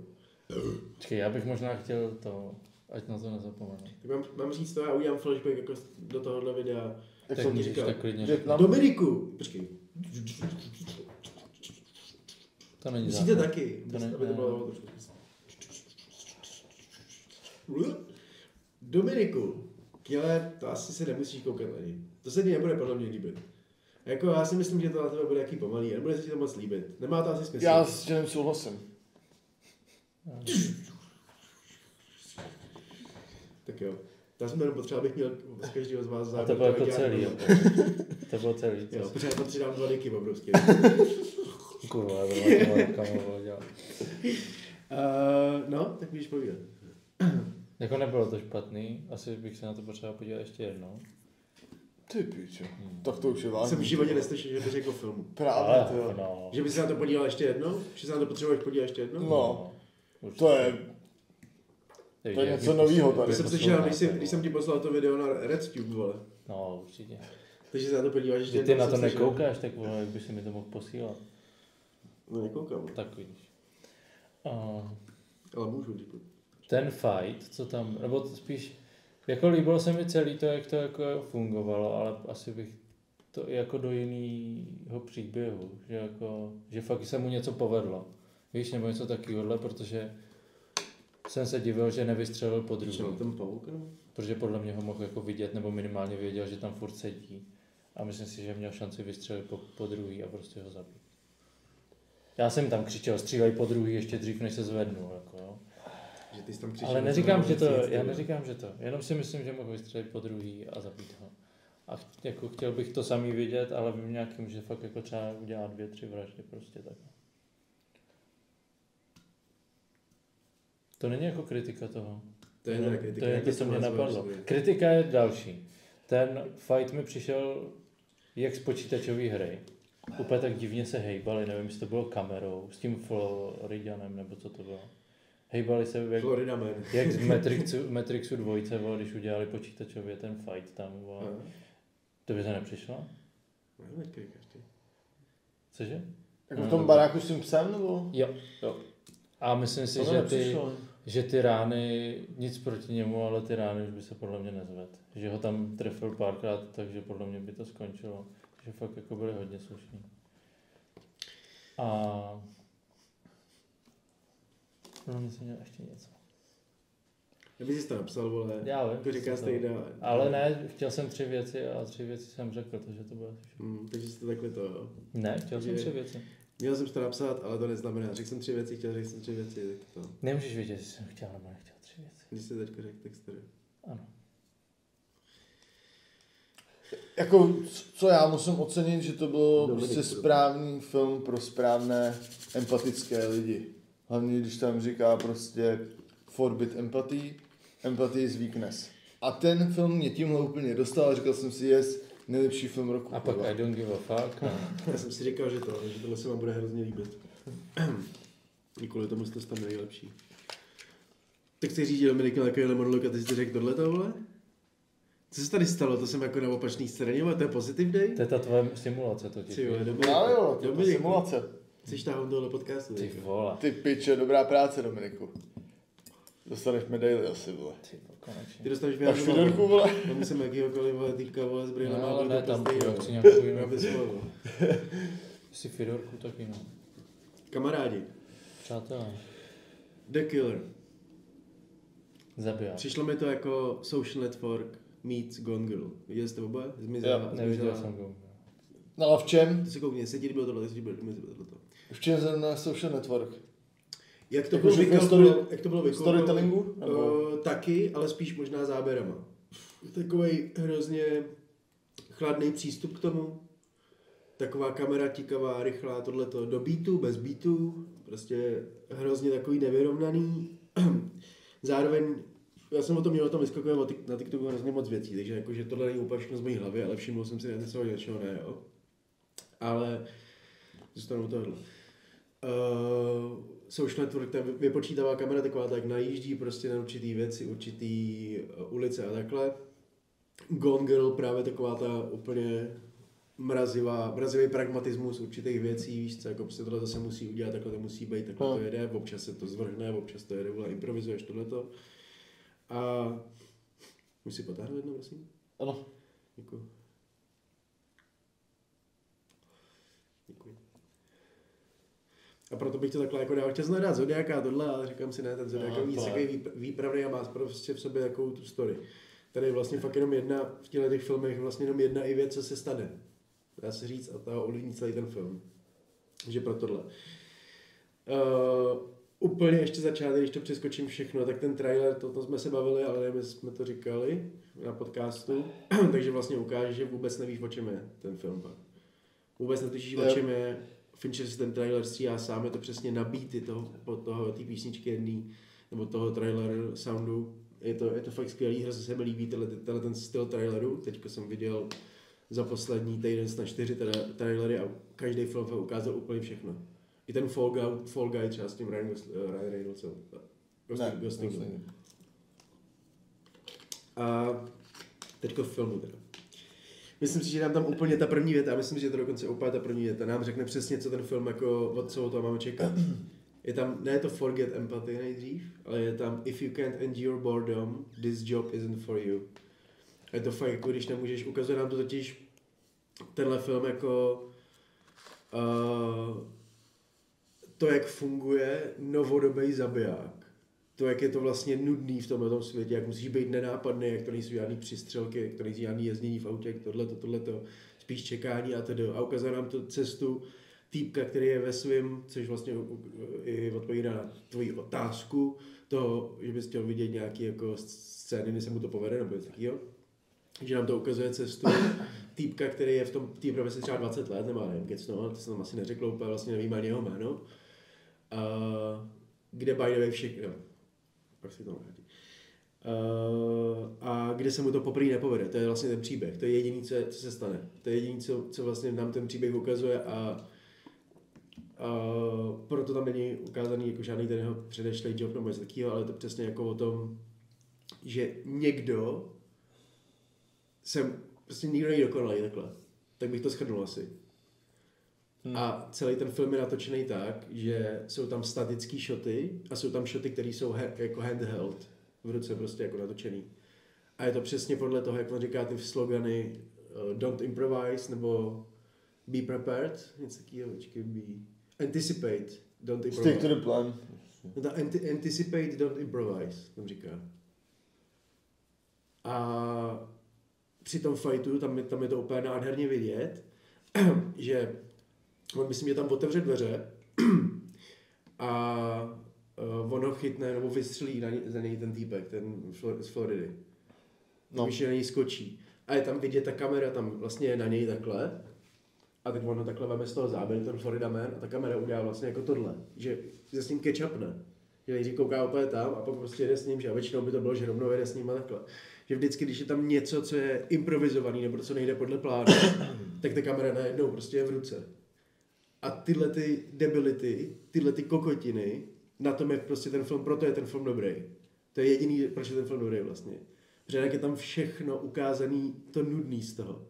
Počkej, já bych možná chtěl to, ať na to nezapomenu. Tak mám, mám říct to, já udělám flashback jako do tohohle videa. Jak Tak jsem říkal. tak klidně Větnam? řekni. Dominiku! Počkej. To není Musíte základ. taky, To ne- aby to bylo trošku. Dominiku, Killer, to asi se nemusíš koukat na něj. To se ti nebude podle mě líbit. Jako já si myslím, že to na tebe bude jaký pomalý, a nebude se ti to moc líbit. Nemá to asi smysl. Já s tím souhlasím. Tak jo. Já jsem jenom potřeboval, abych měl z každého z vás A záběr to bylo jako celý, jako. To bylo celý. Jo, to- protože já tam přidám dva diky obrovský. Kurva, to kamo bylo dělat. Uh, no, tak můžeš povídat. Jako nebylo to špatný, asi bych se na to potřeboval podívat ještě jednou. Ty píčo. Tak to už je Já vážný. jsem v životě neslyšel, že by řekl filmu. Právě, Ale, to jo. no. Že by se na to podíval ještě jednou? Že se na to potřebuješ podívat ještě jednou? No. Určitě. To je, to je něco poslouchal- tady. Jsem slyšel, když, to, si, vole. když jsem ti poslal to video na RedTube, vole. No, určitě. Takže se na to podíváš Když ty na to nekoukáš, tak vole, jak by si mi to mohl posílat. No nekoukám, Tak vidíš. A ale můžu, když ten fight, co tam, nebo to spíš, jako líbilo se mi celý to, jak to jako fungovalo, ale asi bych to i jako do jiného příběhu, že, jako, že fakt se mu něco povedlo. Víš, nebo něco takového, protože jsem se divil, že nevystřelil po druhý. Šel ten no? Protože podle mě ho mohl jako vidět, nebo minimálně věděl, že tam furt sedí. A myslím si, že měl šanci vystřelit po, po druhý a prostě ho zabít. Já jsem tam křičel, střílej po druhý ještě dřív, než se zvednu. Jako, jo. Že ty jsi tam přišel Ale neříkám, že to, já neříkám, že to. Jenom si myslím, že mohl vystřelit po druhý a zabít ho. A ch- jako chtěl bych to samý vidět, ale v nějakým, že fakt jako třeba udělat dvě, tři vraždy prostě tak. To není jako kritika toho. To je teda kritika. To je to, co mě napadlo. Kritika je další. Ten fight mi přišel jak z počítačové hry. Úplně tak divně se hejbali, nevím, jestli to bylo kamerou, s tím Floridianem, nebo co to bylo. Hejbali se jak, Florida Man. jak z Matrixu, Matrixu dvojce, vole, když udělali počítačově ten fight tam. Aha. To by se nepřišlo? No, teďka říkáš ty. Cože? Jako No, v tom no. baráku s tím psem, nebo? Jo, jo. A myslím si, že ty, že ty rány, nic proti němu, ale ty rány už by se podle mě nezvedl. Že ho tam trefil párkrát, takže podle mě by to skončilo. Že fakt jako byli hodně slušní. A... No, myslím, že ještě něco. Já bych si to napsal, vole. Já vím, To říká stejná. Ale ne, chtěl jsem tři věci a tři věci jsem řekl, takže to bylo. Hmm, takže jsi to takhle to, jo. Ne, chtěl jsem Takže- tři věci. Měl jsem to napsat, ale to neznamená. Řekl jsem tři věci, chtěl řekl jsem tři věci, tak to. Nemůžeš vědět, jestli jsem chtěl nebo nechtěl tři věci. Když jsi teďka řekl, řekl. Ano. Jako, co já musím ocenit, že to byl Dominik, prostě to- správný film pro správné empatické lidi. Hlavně, když tam říká prostě forbid empathy, empathy is weakness. A ten film mě tímhle úplně dostal a říkal jsem si, yes, nejlepší film roku. A pak. I don't give a fuck. A... Já jsem si říkal, že to, že tohle se vám bude hrozně líbit. I kvůli tomu jste tam nejlepší. Tak chci říct, že Dominik měl takovýhle monolog a ty jsi řekl tohle tohle? Co se tady stalo? To jsem jako na opačný straně, ale to je pozitivní To je ta tvoje simulace totiž. Ty jo? Dominik. No jo, to je simulace. Jsi tahom tohle podcastu. Ty vole. Ty piče, dobrá práce, Dominiku. Dostaneš medaili asi, vole. Ty vole, konečně. Ty dostaneš Máš Fidorku, vole? Nemusím jakýhokoliv vole, týpka vole s brýlema. No, ale ne, tam vole. chci nějakou jinou. Aby. Si Fidorku taky no. Kamarádi, Přátelé. The Killer. Zabiják. Přišlo mi to jako Social Network meets Gone Girl. Viděli jste oba? Zmizela. Jo, Neviděl jsem go. No a v čem? Ty se koukni, se ti líbilo tohle, se ti líbilo tohle. V čem jsem na social network? Jak to Jako, bylo vykalkulo, story- jak to bylo storytellingu, nebo? Uh, taky, ale spíš možná záběrama. Takový hrozně chladný přístup k tomu. Taková kamera tikavá, rychlá, tohleto do beatu, bez beatu. Prostě hrozně takový nevyrovnaný. Zároveň, já jsem o tom měl o tom vyskakuje na TikToku hrozně moc věcí, takže jakože tohle není úplně všechno z mojí hlavy, ale všiml jsem si na něco něčeho, ne, jo. Ale zůstanu u tohohle. Uh, social network, ta vypočítavá kamera taková tak najíždí prostě na určitý věci, určitý uh, ulice a takhle. Gone Girl právě taková ta úplně mrazivá, mrazivý pragmatismus určitých věcí, víš co, jako prostě tohle zase musí udělat, takhle to musí být, takhle to Hmm. jede, občas se to zvrhne, občas to jede, vole, improvizuješ tohleto. A můžu si potáhnout jedno, prosím? Ano. Děkuji. A proto bych to takhle jako dál chtěl znát Zodiaka a tohle, ale říkám si ne, ten Zodiak Aha, je takový výp- výpravný a má prostě v sobě takovou tu story. Tady je vlastně fakt jenom jedna, v těchto těch filmech vlastně jenom jedna i věc, co se stane. Dá se říct a ta ovlivní celý ten film. Takže pro tohle. Uh, úplně ještě začátek, když to přeskočím všechno, tak ten trailer, to, to jsme se bavili, ale nevím, jestli jsme to říkali na podcastu, takže vlastně ukáže, že vůbec nevíš, o čem je ten film pak. Vůbec netušíš, o Jo. čem je. Fincher si ten trailer stříhá sám, je to přesně na beaty toho, po toho, té písničky jedný, nebo toho trailer soundu. Je to, je to fakt skvělý, hrozně se mi líbí tenhle, tenhle ten styl traileru. Teďka jsem viděl za poslední týden snad čtyři teda, trailery a každý film ukázal úplně všechno. I ten Fall Guy, Fall Guy třeba s tím Ryan, eh, Ryan Reynoldsem. Goslingem. Gosling. A teďko v filmu teda. Myslím si, že nám tam úplně ta první věta, myslím, že je to dokonce úplně ta první věta, nám řekne přesně, co ten film jako, od co toho máme čekat. Je tam, ne je to forget empathy nejdřív, ale je tam if you can't endure boredom, this job isn't for you. A je to fakt jako, když nemůžeš, ukazuje nám to totiž tenhle film jako uh, to, jak funguje novodobý zabiják. To, jak je to vlastně nudný v tomhle tom světě, jak musíš být nenápadný, jak to nejsou žádný přistřelky, jak to nejsou žádný jezdění v autě, jak tohleto, tohleto, spíš čekání a tedy. A ukazuje nám to cestu týpka, který je ve svém, což vlastně i odpovídá na tvoji otázku, to, že bys chtěl vidět nějaký jako scény, kdy se mu to povede, nebo něco takového. Že nám to ukazuje cestu týpka, který je v tom té profesi třeba 20 let, nebo nevím, no, to jsem asi neřekl úplně, vlastně nevím ani jeho jméno. A, kde by the way všechno, si to vrátí. Uh, a kde se mu to poprvé nepovede. To je vlastně ten příběh. To je jediné, co, co se stane. To je jediné, co, co vlastně nám ten příběh ukazuje a Uh, proto tam není ukázaný jako žádný ten jeho předešlý job nebo něco takového, ale to přesně jako o tom, že někdo jsem, prostě nikdo není dokonalý takhle. Tak bych to shrnul asi. Hmm. A celý ten film je natočený tak, že jsou tam statické shoty a jsou tam shoty, které jsou he, jako handheld, v ruce prostě jako natočený. A je to přesně podle toho, jak on říká ty slogany uh, don't improvise nebo be prepared, něco takového, be anticipate, don't improvise. Stick to the plan. No ta anti- anticipate, don't improvise, tam říká. A při tom fightu, tam je, tam je to úplně nádherně vidět, že on myslím, že tam otevře dveře a uh, ono chytne nebo vystřelí na za něj ten týpek, ten z Floridy. No. Když na něj skočí. A je tam vidět ta kamera, tam vlastně je na něj takhle a teď ono takhle veme z toho záběr, ten Florida Man, a ta kamera udělá vlastně jako tohle, že se s ním ketchupne. Že nejdřív kouká úplně tam a pak prostě jde s ním, že a většinou by to bylo, že rovnou jde s ním a takhle. Že vždycky, když je tam něco, co je improvizovaný nebo co nejde podle plánu, tak ta kamera najednou prostě je v ruce. A tyhle ty debility, tyhle ty kokotiny, na tom je prostě ten film, proto je ten film dobrý. To je jediný, proč je ten film dobrý vlastně. Protože jak je tam všechno ukázaný, to nudný z toho.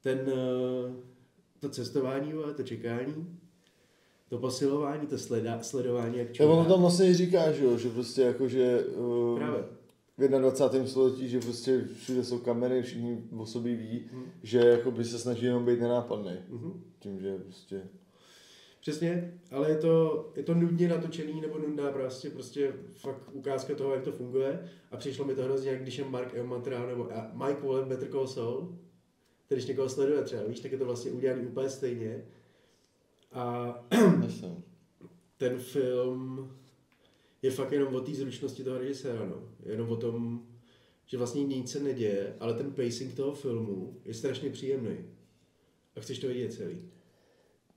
Ten, uh, to cestování, to čekání, to posilování, to sleda, sledování, jak člověk. ono tam vlastně říká, že, jo, že prostě jako, že um, Právě. v 21. století, že prostě všude jsou kamery, všichni o sobě ví, hmm. že jako by se snaží jenom být nenápadný. Hmm. Tím, že prostě... Přesně, ale je to, je to nudně natočený nebo nudná prostě, prostě fakt ukázka toho, jak to funguje a přišlo mi to hrozně, jak když je Mark Eumatra nebo Mike Wallen Better Call Saul, když někoho sleduje třeba, víš, tak je to vlastně udělané úplně stejně. A ten film je fakt jenom o té zručnosti toho režiséra, no. Jenom o tom, že vlastně nic se neděje, ale ten pacing toho filmu je strašně příjemný. A chceš to vidět celý.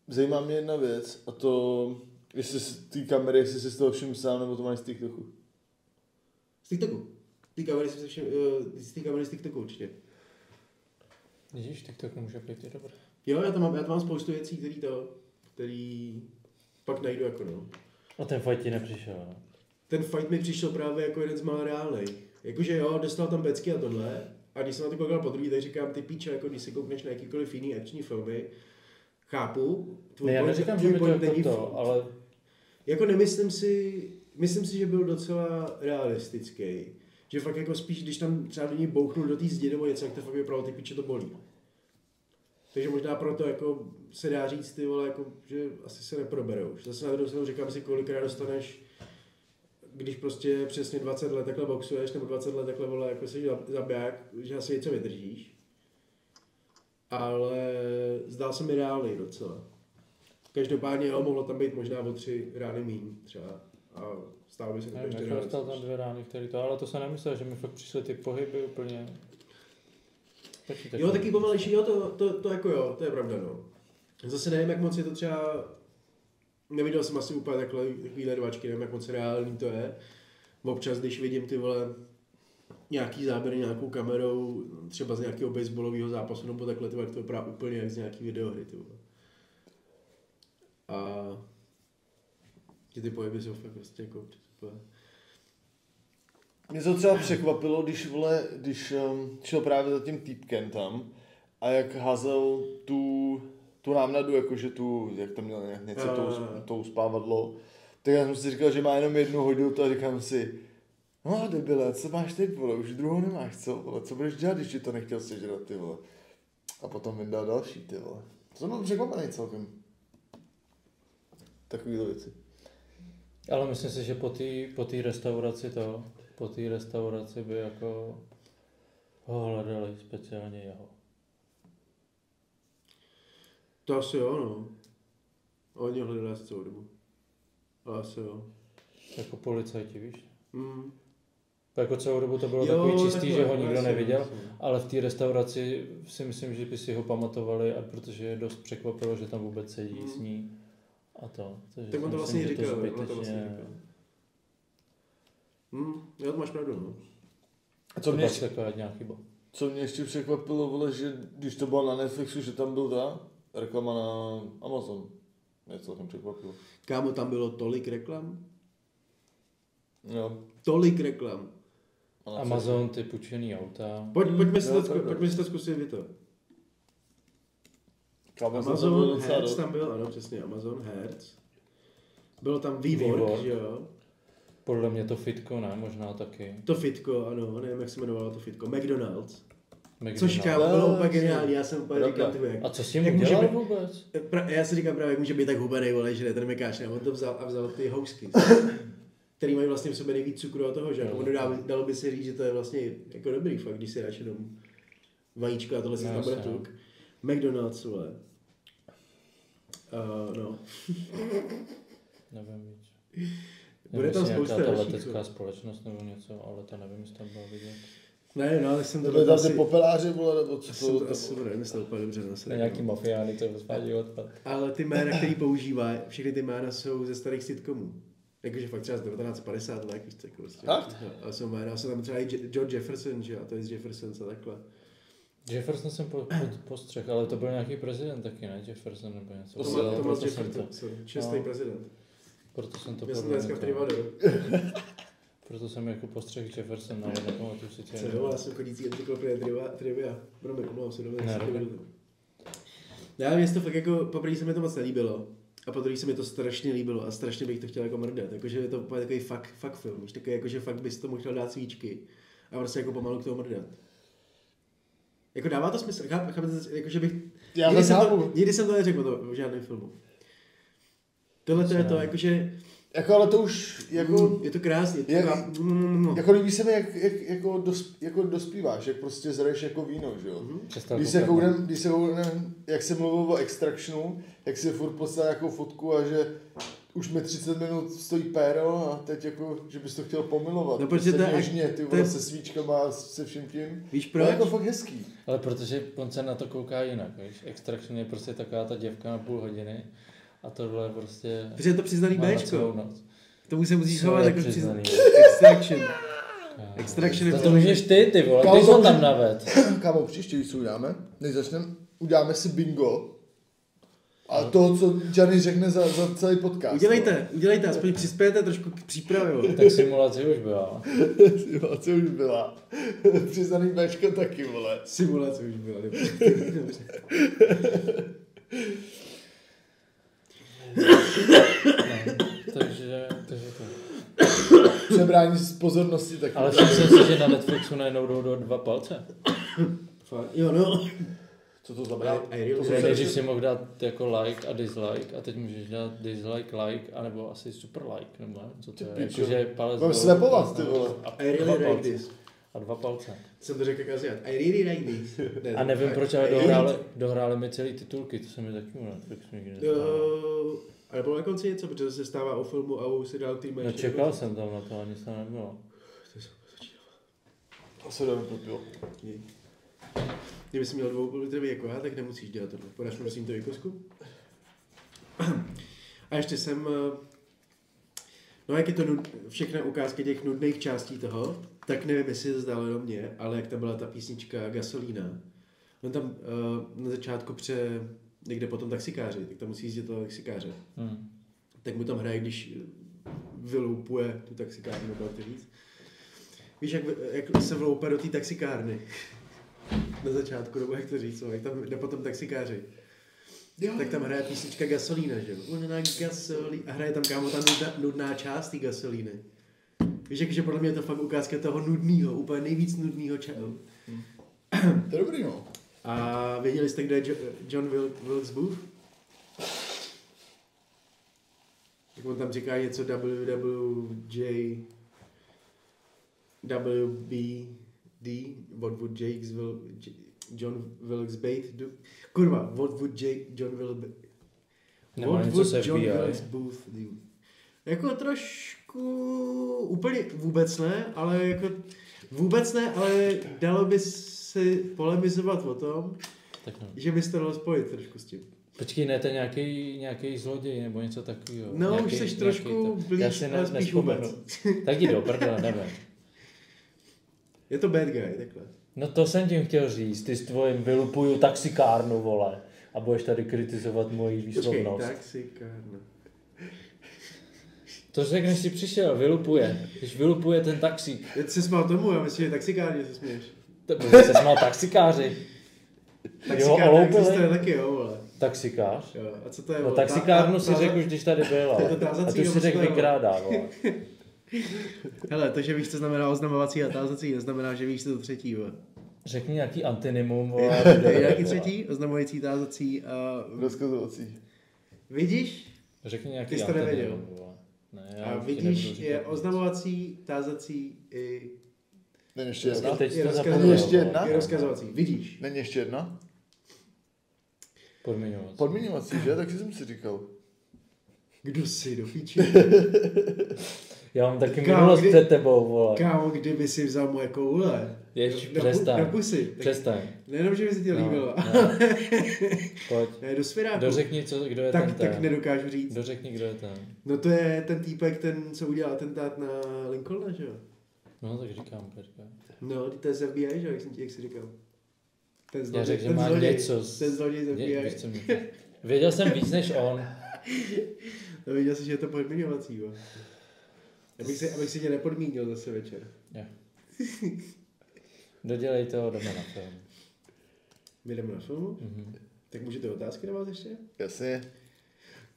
Zajímá mě jedna věc, a to, jestli z té kamery, jestli jsi z toho všim sám, nebo to máš z TikToku. Z TikToku. Ty kamery si všim, eh, z té kamery z TikToku určitě. Vidíš, TikTok může být i dobré. Jo, já tam mám, já tam mám spoustu věcí, který to, který pak najdu jako no. A ten fight ti nepřišel, no? Ten fight mi přišel právě jako jeden z mála reálných. Jakože jo, dostal tam becky a tohle, a když jsem na to koukal po druhý, tak říkám, ty píče, jako když si koukneš na jakýkoliv jiný akční filmy, chápu. Tvůj ne, já neříkám, že mi to jako to, ale... Jako nemyslím si, myslím si, že byl docela realistický. Že fakt jako spíš, když tam třeba do ní bouchnu do té zdi nebo něco, jak to fakt vypadalo, ty piče to bolí. Takže možná proto jako se dá říct, ty vole, jako, že asi se neproberou. Zase na druhou stranu říkám si, kolikrát dostaneš, když prostě přesně 20 let takhle boxuješ, nebo 20 let takhle vole, jako jsi zabiják, že asi něco vydržíš. Ale zdál se mi reálný docela. Každopádně jo, mohlo tam být možná o tři rány míň třeba. A stálo by se to ještě Dostal tam dvě rány, který to, ale to se nemyslel, že mi fakt přišly ty pohyby úplně Počítač. Jo, taky pomalejší, jo, to, to, to, jako jo, to je pravda, no. Zase nevím, jak moc je to třeba, neviděl jsem asi úplně takhle, takovýhle dvačky, nevím, jak moc reálný to je. Občas, když vidím ty vole, nějaký záběr nějakou kamerou, třeba z nějakého baseballového zápasu nebo takhle, to vypadá úplně jak z nějaký videohry, ty vole. A ty pohyby jsou fakt prostě jako úplně mě to třeba překvapilo, když, vole, když um, šel právě za tím týpkem tam a jak házel tu, tu námnadu, jakože tu, jak to měl něco, tou, tou spávadlo, tak já jsem si říkal, že má jenom jednu hodinu a říkám si, no debile, co máš teď, vole, už druhou nemáš, co, vole, co budeš dělat, když ti to nechtěl sežrat, ty vole. A potom vydal další, ty vole. To jsem byl překvapený celkem. Takovýhle věci. Ale myslím si, že po té po té restauraci to, po té restauraci by jako ho hledali speciálně jeho. To asi jo, no. Oni ho hledali asi celou dobu. Asi jo. Jako policajti, víš? Mm. Jako celou dobu to bylo Jo, takový čistý, takhle, že ho nikdo jasně, neviděl, jasně. ale v té restauraci si myslím, že by si ho pamatovali, a protože je dost překvapilo, že tam vůbec sedí Mm. s ní a to. Takže Tak on to vlastně že říkal, to zbytečně- vlastně říkal. Hmm, jo, to máš pravdu, no. A To co mě, byla ještě, taková chyba. co mě ještě překvapilo, vole, že když to bylo na Netflixu, že tam byl ta reklama na Amazon. Mě celkem překvapilo. Kámo, tam bylo tolik reklam. Jo. Tolik reklam. A na Amazon, ty půjčený auta. Pojď, pojďme, si Jo, to, pravda. pojďme si to zkusit vy to. Amazon, Amazon to Amazon Hertz tam byl, ano, přesně, Amazon Hertz. Bylo tam WeWork, že jo. Podle mě to fitko, ne? Možná taky. To fitko, ano, nevím, jak se jmenovalo to fitko. McDonald's. McDonald's. Což kámo, bylo úplně geniální, já jsem úplně říkal, ty jak A co s tím Jak může být- vůbec? Pra, já si říkám právě, jak může být tak hubený, vole, že ne, ten mekáč, ne, on to vzal a vzal ty housky, který mají vlastně v sobě nejvíc cukru a toho, že jako ono dá, dalo by se říct, že to je vlastně jako dobrý fakt, když si dáš jenom vajíčko a tohle si No, tam bude no. tuk. McDonald's, vole. Uh, no. Nevím víc. Bude tam jestli spousta dalších, letecká společnost nebo něco, ale to nevím, jestli tam bylo vidět. Ne, no, ale jsem To to byly tam ty asi, popeláři, vole, nebo co to, to to asi bude nemyslel úplně dobře na To sebe, je nějaký no. mafiány, co rozvádí odpad. Ale ty jména, který používá, všechny ty jména jsou ze starých sitcomů. Jakože fakt třeba z 1950 let, víš jako prostě. Fakt? No, Ale jsou jména, jsou tam třeba i Je- George Jefferson, že jo, a to je z Jefferson a takhle. Jefferson jsem po, po, postřeh, ale to byl nějaký prezident taky, ne? Jefferson nebo něco. To Thomas to, Jefferson, šestý No. prezident. proto jsem to Já jsem dneska v Trivadu. Proto jsem jako postřeh Jefferson, ale nepamatuju si tě. Co já jsem chodící encyklopedie trivia, trivia. Promiň, omlouvám se, dobře. Ne. Já mě to fakt jako, poprvé se mi to moc nelíbilo. A po druhé se mi to strašně líbilo a strašně bych to chtěl jako mrdat. Jakože je to úplně takový fuck, fuck film. Víš, takový jako, že fakt bys tomu chtěl dát svíčky a prostě jako pomalu k tomu mrdat. Jako dává to smysl, cháp, chápete, jako, že bych... Já nikdy, jsem to, nikdy jsem to neřekl o, to, o žádném filmu. Tohle to je to, jakože, Jako, ale to už, jako, je to krásný. Je to Je- taková, mm, jako líbí se mi, jak, jak jako, dos, jako dospíváš, jak prostě zraješ jako víno, že jo. Mhm. Přestal Když se kouknem, když se kouknem, jak jsem mluvil o extractionu, jak si furt poslal jako fotku a že už mi 30 minut stojí péro a teď jako, že bys to chtěl pomilovat. No, protože Se to je- něžně, ty to vole, je- se svíčkama a se vším tím. Víš To je proč? jako fakt hezký. Ale protože on se na to kouká jinak, víš. Extraction je prostě taková ta děvka na půl hodiny a tohle je prostě... Protože je to přiznaný Bčko. K tomu se musíš chovat je jako přiznaný? Extraction. Extraction je To, to můžeš ty, ty vole, Kámo, ty to tam naved. Kámo, příště, když uděláme, než začneme, uděláme si bingo. A to, co Johnny řekne za, za celý podcast. Udělejte, udělejte, aspoň přispějete trošku k přípravě. Tak simulace už byla. Co už byla. Přiznaný Bčko taky, vole. Simulace už byla. dobře. No, takže, takže to. Přebrání z pozornosti taky. Ale všiml jsem si, že na Netflixu najednou jdou do dva palce. Fakt, Jo, no. Co to znamená? Nejdřív se- si mohl dát jako like a dislike a teď můžeš dát dislike, like, anebo asi super like, nebo ne? Co to je? Jakože palec dolů, snapovat, ty vole. A, I really like this. A dva palce. Jsem to řekl jak Aziat. I really like this. Ne, A nevím proč, ale dohráli, dohráli mi celý titulky, to se mi taky u Netflixu nikdy nestalo. Ale bylo na konci něco, protože se stává o filmu a o seriálu, máš. No čekal jsem tam na to, ale nic tam nebylo. To se dáme popil. Kdyby jsi měl dvou litrový jako já, tak nemusíš dělat tohle. Podáš mi prosím to výkosku? A ještě jsem... No jak je to nud, všechny ukázky těch nudných částí toho, tak nevím, jestli se zdálo jenom mě, ale jak tam byla ta písnička Gasolína. On tam uh, na začátku pře, někde potom taxikáři, tak tam musí jezdit toho taxikáře. Hmm. Tak mu tam hraje, když vyloupuje tu taxikárnu, nebo to říct. Víš, jak, jak se vloupe do té taxikárny. Na začátku, nebo jak to říct, no, jak tam jde potom taxikáři. Jo. Tak tam hraje písnička Gasolína, že jo? Ona gasolí... A hraje tam kámo ta nudná, nudná část té gasolíny. Víš, že podle mě je to fakt ukázka toho nudného, úplně nejvíc nudného času. To je dobrý, no. A věděli jste, kde je Jo- John Wil- Wilkes Booth? Jak on tam říká něco WWJ WBD, what would Jake's Will, J- John Wilkes Bate do? Kurva, what would Jake, John Wilkes Nebo What něco would se John FBI. Wilkes Booth do? Jako trošku, úplně vůbec ne, ale jako vůbec ne, ale dalo by se polemizovat o tom, Tak no. že bys to dalo spojit trošku s tím. Počkej, ne, to je nějaký, nějaký zloděj nebo něco takového. No, nějaký, už jsi nějaký trošku to- blíž, Já si ale ne, spíš nespomenu. vůbec. Tak jdi do prdele, nevím. Je to bad guy, takhle. No to jsem tím chtěl říct, ty s tvojím vylupuju taxikárnu, vole. A budeš tady kritizovat moji Počkej, výslovnost. taxikárna. To řekneš si přišel, vylupuje. Když vylupuje ten taxík. Já jsi smál tomu, já myslím, že taxikárně se směješ. To by se smál taxikáři. Taxikárna existuje taky, jo, vole. Taxikář? Jo, a co to je, No taxikárnu Ta- si ta- řekl už, když tady byl, ale. Je to A tu si řekl vykrádá, vole. Hele, to, že víš, co znamená oznamovací a tázací, neznamená, že víš, co to třetí, vole. Řekni nějaký antinymum, a Je bude, nějaký třetí? Oznamující, tázací a... Rozkazovací. Vidíš? Řekni Ty nějaký jsi to nevěděl. Ne, já A vidíš, je oznamovací, tázací i... Není ještě jedna? Teď je to rozkazovací. zapomněl, Ještě jedna? Je rozkazovací. Vidíš? Není ještě jedna? Podmiňovací. Podmíňovací, že? Tak jsem si říkal. Kdo jsi do píči? Já mám taky Kámo, minulost kdy- před tebou, vole. Kámo, kdyby si vzal moje koule. Jež, na, přestaň. Na pusy. Přestaň. Nejenom, že by se ti No, líbilo. no. Pojď. Ne, do svěráku. Dořekni, co, kdo je tak, ten tak nedokážu říct. Dořekni, kdo je ten. No to je ten týpek, ten, co udělal atentát na Lincolna, že jo? No, tak říkám, počkej. No, to je z FBI, že jo, jak, jsem ti, jak jsi říkal. Ten Já zloděj, řekl, že ten má zloděj, něco z... ten zloděj z FBI. víš, co mě... Věděl jsem víc než on. No viděl jsi, že je to podmiňovací, jo. Abych si, abych si tě nepodmínil zase večer. Jo. Dodělej to, jdeme na film. My jdeme na filmu? Mhm. Tak můžete otázky na vás ještě? Jasně.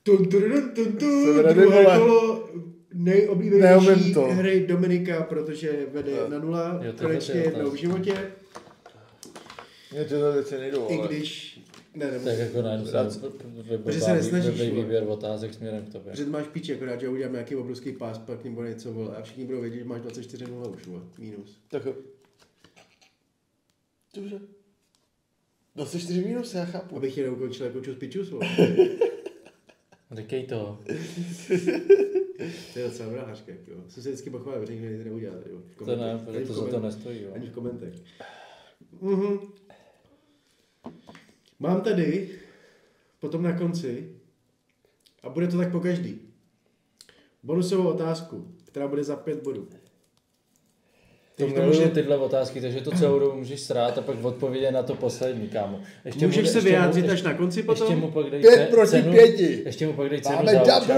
Tun, tun, tun, tun, tun, druhé kolo nejoblíbenější to. hry Dominika, protože vede Jo. na nula, Jo, konečně je jednou v životě, Mě tyhle věci nejdou, i když... Ne, Tak nemusím. jako ne, Rád- Protože se nesnažíš, výběr otázek směrem k tobě. Protože to máš píči, akorát, že uděláme nějaký obrovský pás, pak nebo něco, vole, a všichni budou vědět, že máš 24 0 už, vole, minus. Tak jo. Dobře. 24 minus, já chápu. Abych tě neukončil jako čus pičus, vole. Říkej to. To je docela vrahařka, jo. Jsem se vždycky pochválil, že nikdy to neudělal, jo. To komentech. ne, protože to za to nestojí. Jo. Ani v komentech. Mhm. Mám tady, potom na konci, a bude to tak po každý, bonusovou otázku, která bude za pět bodů. To Takže to může- tyhle otázky, takže to celou dobu můžeš srát a pak odpovědět na to poslední, kámo. Ještě Můžeš mu, se ještě vyjádřit mu, až na konci ještě, ještě mu potom. pak dej Pět proti cenu, pěti. Ještě mu pak dej cenu Máme za účast.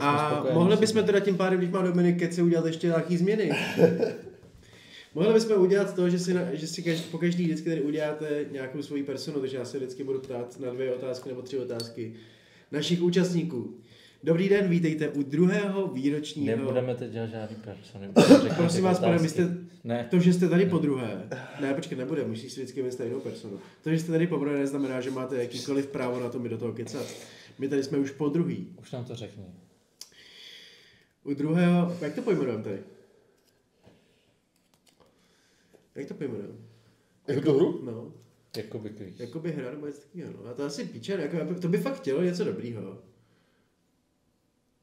A spokojení. mohli bychom teda tím pádem, když má Dominik Kece, udělat ještě nějaký změny. mohli bychom udělat to, že si, na, že si každý, po každý vždycky tady uděláte nějakou svoji personu, takže já se vždycky budu ptát na dvě otázky nebo tři otázky našich účastníků. Dobrý den, vítejte u druhého výročního... Nebudeme teď dělat žádný persony. Prosím vás, pane, vy jste, Ne, to, že jste tady po druhé, ne, počkej, nebude, musíš si vždycky vymyslet jinou personu. To, že jste tady po druhé, neznamená, že máte jakýkoliv právo na to mi do toho kecat. My tady jsme už po druhý. už nám to řekni. U druhého, jak to pojmenujeme tady? Jak to pojmenujeme? Jako tu hru? No, Jakoby kvíz. jakoby hra nebo něco takového, no. A to asi píče, jako, to by fakt chtělo něco dobrýho.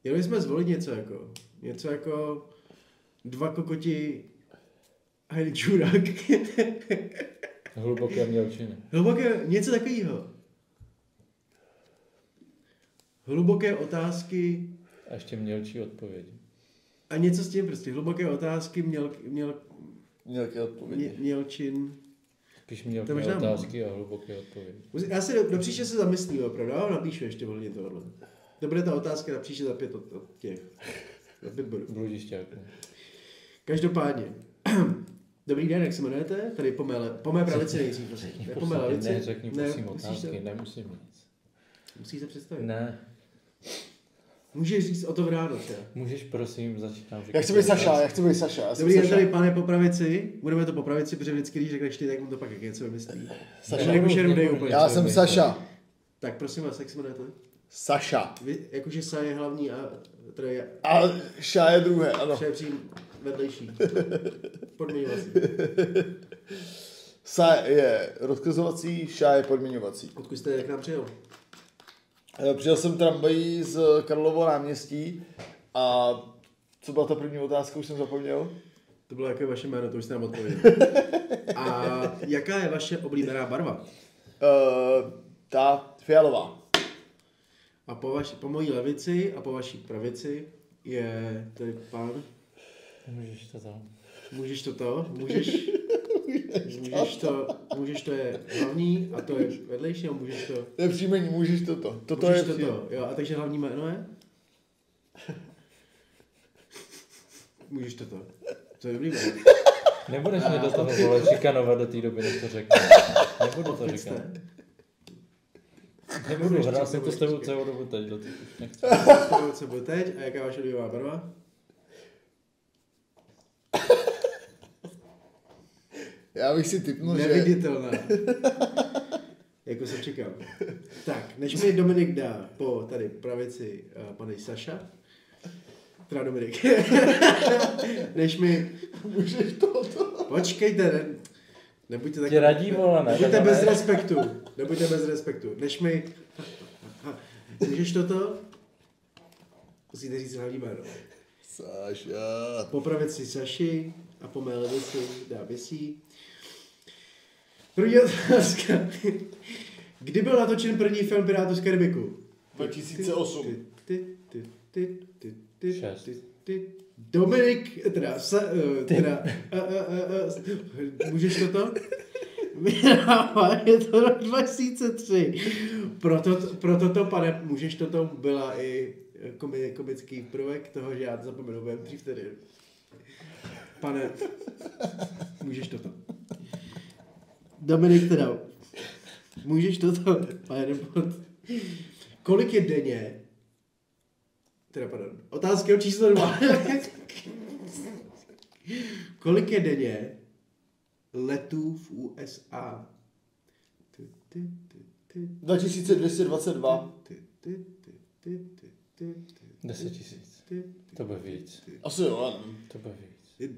Měli jsme zvolit něco jako, něco jako dva kokoti a jeden čurák. Hluboké mělčiny. Hluboké, něco takového. Hluboké otázky A ještě mělčí odpovědi. a něco s tím prostě. Hluboké otázky měl, měl, Nějaké odpovědi. mě, mělčin. Spíš To mělké možná otázky a hluboké odpovědi. Já se do, do příště se zamyslím, opravdu. Já vám napíšu ještě ohledně tohohle. To bude ta otázka na příště za pět od, od těch. Za pět bodů. Bludišťáku. Každopádně. Dobrý den, jak se jmenujete? Tady po mé, po mé pravici nejdřív, prosím. Ne, po mé levici. Ne, řekni prosím musíš otázky, se, nemusím nic. musíš se představit. Ne. Můžeš říct o to v. Můžeš prosím začínám říkat. Já chci být Saša, já chci být Saša. Já jsem Dobrý den, Saša. tady pane po pravici. Budeme to po pravici, protože vždycky, když řekneš ty, tak mu to pak jak něco vymyslí. Saša. Jenom dej úplně. Já jsem Saša. Tak prosím vás, jak se jmenujete? Saša. Vy, jakože Sa je hlavní a teda je, A Ša je druhé, ano. vše je přím vedlejší. Podmiňovací. Sa je rozkazovací, Ša je podmiňovací. Odkud jste jak nám přijel? Eh, Přijel jsem tramvají z Karlovo náměstí a co byla ta první otázka, už jsem zapomněl. To bylo jaké vaše jméno, to už jste nám odpověděli. A jaká je vaše oblíbená barva? Uh, ta fialová. A po, vaši, po mojí levici a po vaší pravici je tady pán. Můžeš to tam. Můžeš to to? Můžeš, můžeš to, můžeš to je hlavní a to je vedlejší a můžeš to, To je příjmení, můžeš toto. Toto můžeš je to, příjmení. to. Jo, a takže hlavní jméno je? Můžeš to to. To je dobrý jméno. Nebudeš mě do toho vole šikanovat do té doby, než to řeknu. Nebudu to říkat. Nebudu, hrál jsem to s tebou celou dobu teď, do teď nechci. Co bude teď a jaká je vaše oblíbená barva? Já bych si typnul, že... Neviditelná. jako jsem čekal. Tak, než mi Dominik dá po tady pravici uh, pane Saša, teda Dominik, než mi, Můžeš toto. počkejte, ne, nebuďte tak, Tě radí, vole, ne? nebuďte bez ne? respektu, nebuďte bez respektu, než mi, můžeš toto? Musíte říct hlavní jméno. Saša. Po pravici Saši a po mé levici dá Besí. První otázka. Kdy byl natočen první film Pirátů z Karibiku? 2008. Ty, ty, ty, ty, ty, ty, Šest. ty, ty. Dominik, teda, sa, uh, teda, můžeš toto? Vyhrává, je to rok 2003. Proto, proto to, pane, můžeš toto, byla i komi, komický prvek toho, že já to zapomenu, budem dřív tedy. Pane, můžeš toto. Dominik teda, můžeš toto, pane, nebo... Kolik je denně, teda pardon, otázky o číslo dva. Kolik je denně letů v USA? Ty, ty, ty, ty, 2222. ty, ty, ty, ty, ty, ty, ty, 10 tisíc. ty, To bude víc. Asi jo, ano. To bude víc. Ty.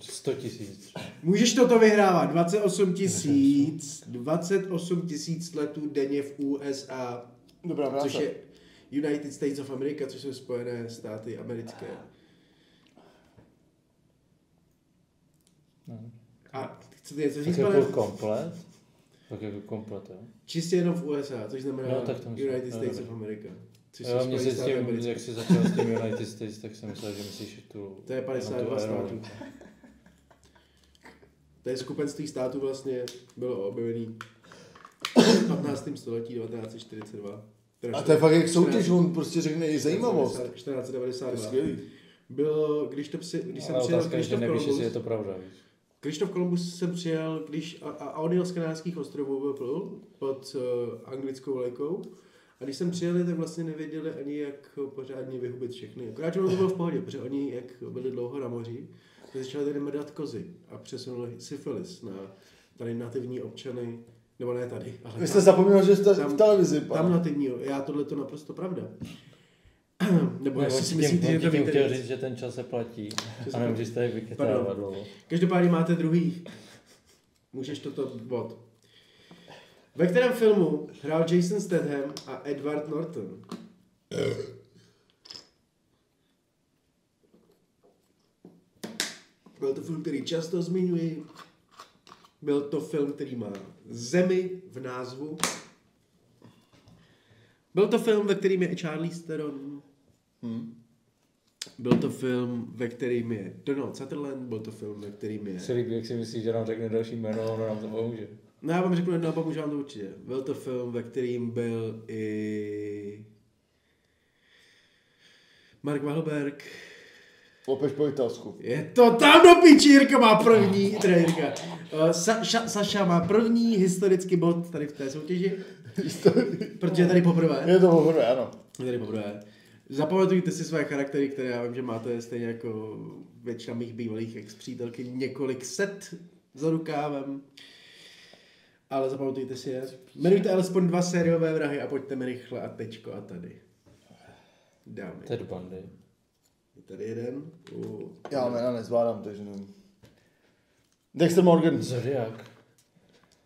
100 tisíc. Můžeš toto vyhrávat. 28 tisíc, 28 tisíc letů denně v USA, Dobrá práce. což je United States of America, což jsou Spojené státy americké. No. A chcete něco říct, jako pane? komplet? Tak jako komplet, jo? Čistě jenom v USA, což znamená No, tak. United No, States dobrý. of America. Mě Spojené se s tím, americké. jak jsi začal s tím United States, tak jsem myslel, že myslíš tu... To je 52 jenom tu států. To je skupenství států vlastně bylo objevený v 15. století 1942. Teda A to je fakt jak soutěž, 14 on prostě řekne i zajímavost. To je 1492. skvělý. Bylo, když, to při, když jsem Ale přijel otázka Krištof nevíš, je to pravda, víš. Krištof Kolumbus jsem přijel, když a, a, a on jel z Kanárských ostrovů byl pod uh, anglickou vlajkou. A když jsem přijeli, tak vlastně nevěděli ani, jak pořádně vyhubit všechny. Akorát, že ono to bylo v pohodě, protože oni, jak byli dlouho na moři, tak začali tady mrdat kozy a přesunuli syfilis na tady nativní občany, nebo ne tady, ale Vy jste tam, zapomněl, že jste tam- v televizi, tam pane. nativní, já tohle to naprosto pravda. Nebo on si myslíte, že to tím víte chtěl říct, že ten čas se platí. Se A nemůžeš tady Pardon. vykytávat dlouho. Každopádně máte druhý. Můžeš toto bod. Ve kterém filmu hrál Jason Statham a Edward Norton? Byl to film, který často zmiňuji. Byl to film, který má zemi v názvu. Byl to film, ve kterým je i Charlie Theron. Hm. Byl to film, ve kterým je Donald Sutherland. Byl to film, ve kterým je Se líbí, jak si myslíš, že nám řekne další jméno, ono nám to pomůže. No já vám řeknu jedno, a pomůžu vám to určitě. Byl to film, ve kterým byl i Mark Wahlberg. Opět po italsku. Je to tam do piči, Jirka má první, teda Jirka. Uh, Sa, ša, Saša má první historický bod tady v té soutěži, protože je tady poprvé. Je to poprvé, ano. Je tady poprvé. Zapamatujte si své charaktery, které já vím, že máte stejně jako většina mých bývalých ex-přítelky několik set za rukávem. Ale zapamatujte si je. Jmenujte alespoň dva sériové vrahy a pojďte mi rychle a tečko a tady. Dámy. Ted Bundy. Je tady jeden. U... Já jména nezvládám, takže nevím. Dexter Morgan. Zodiak.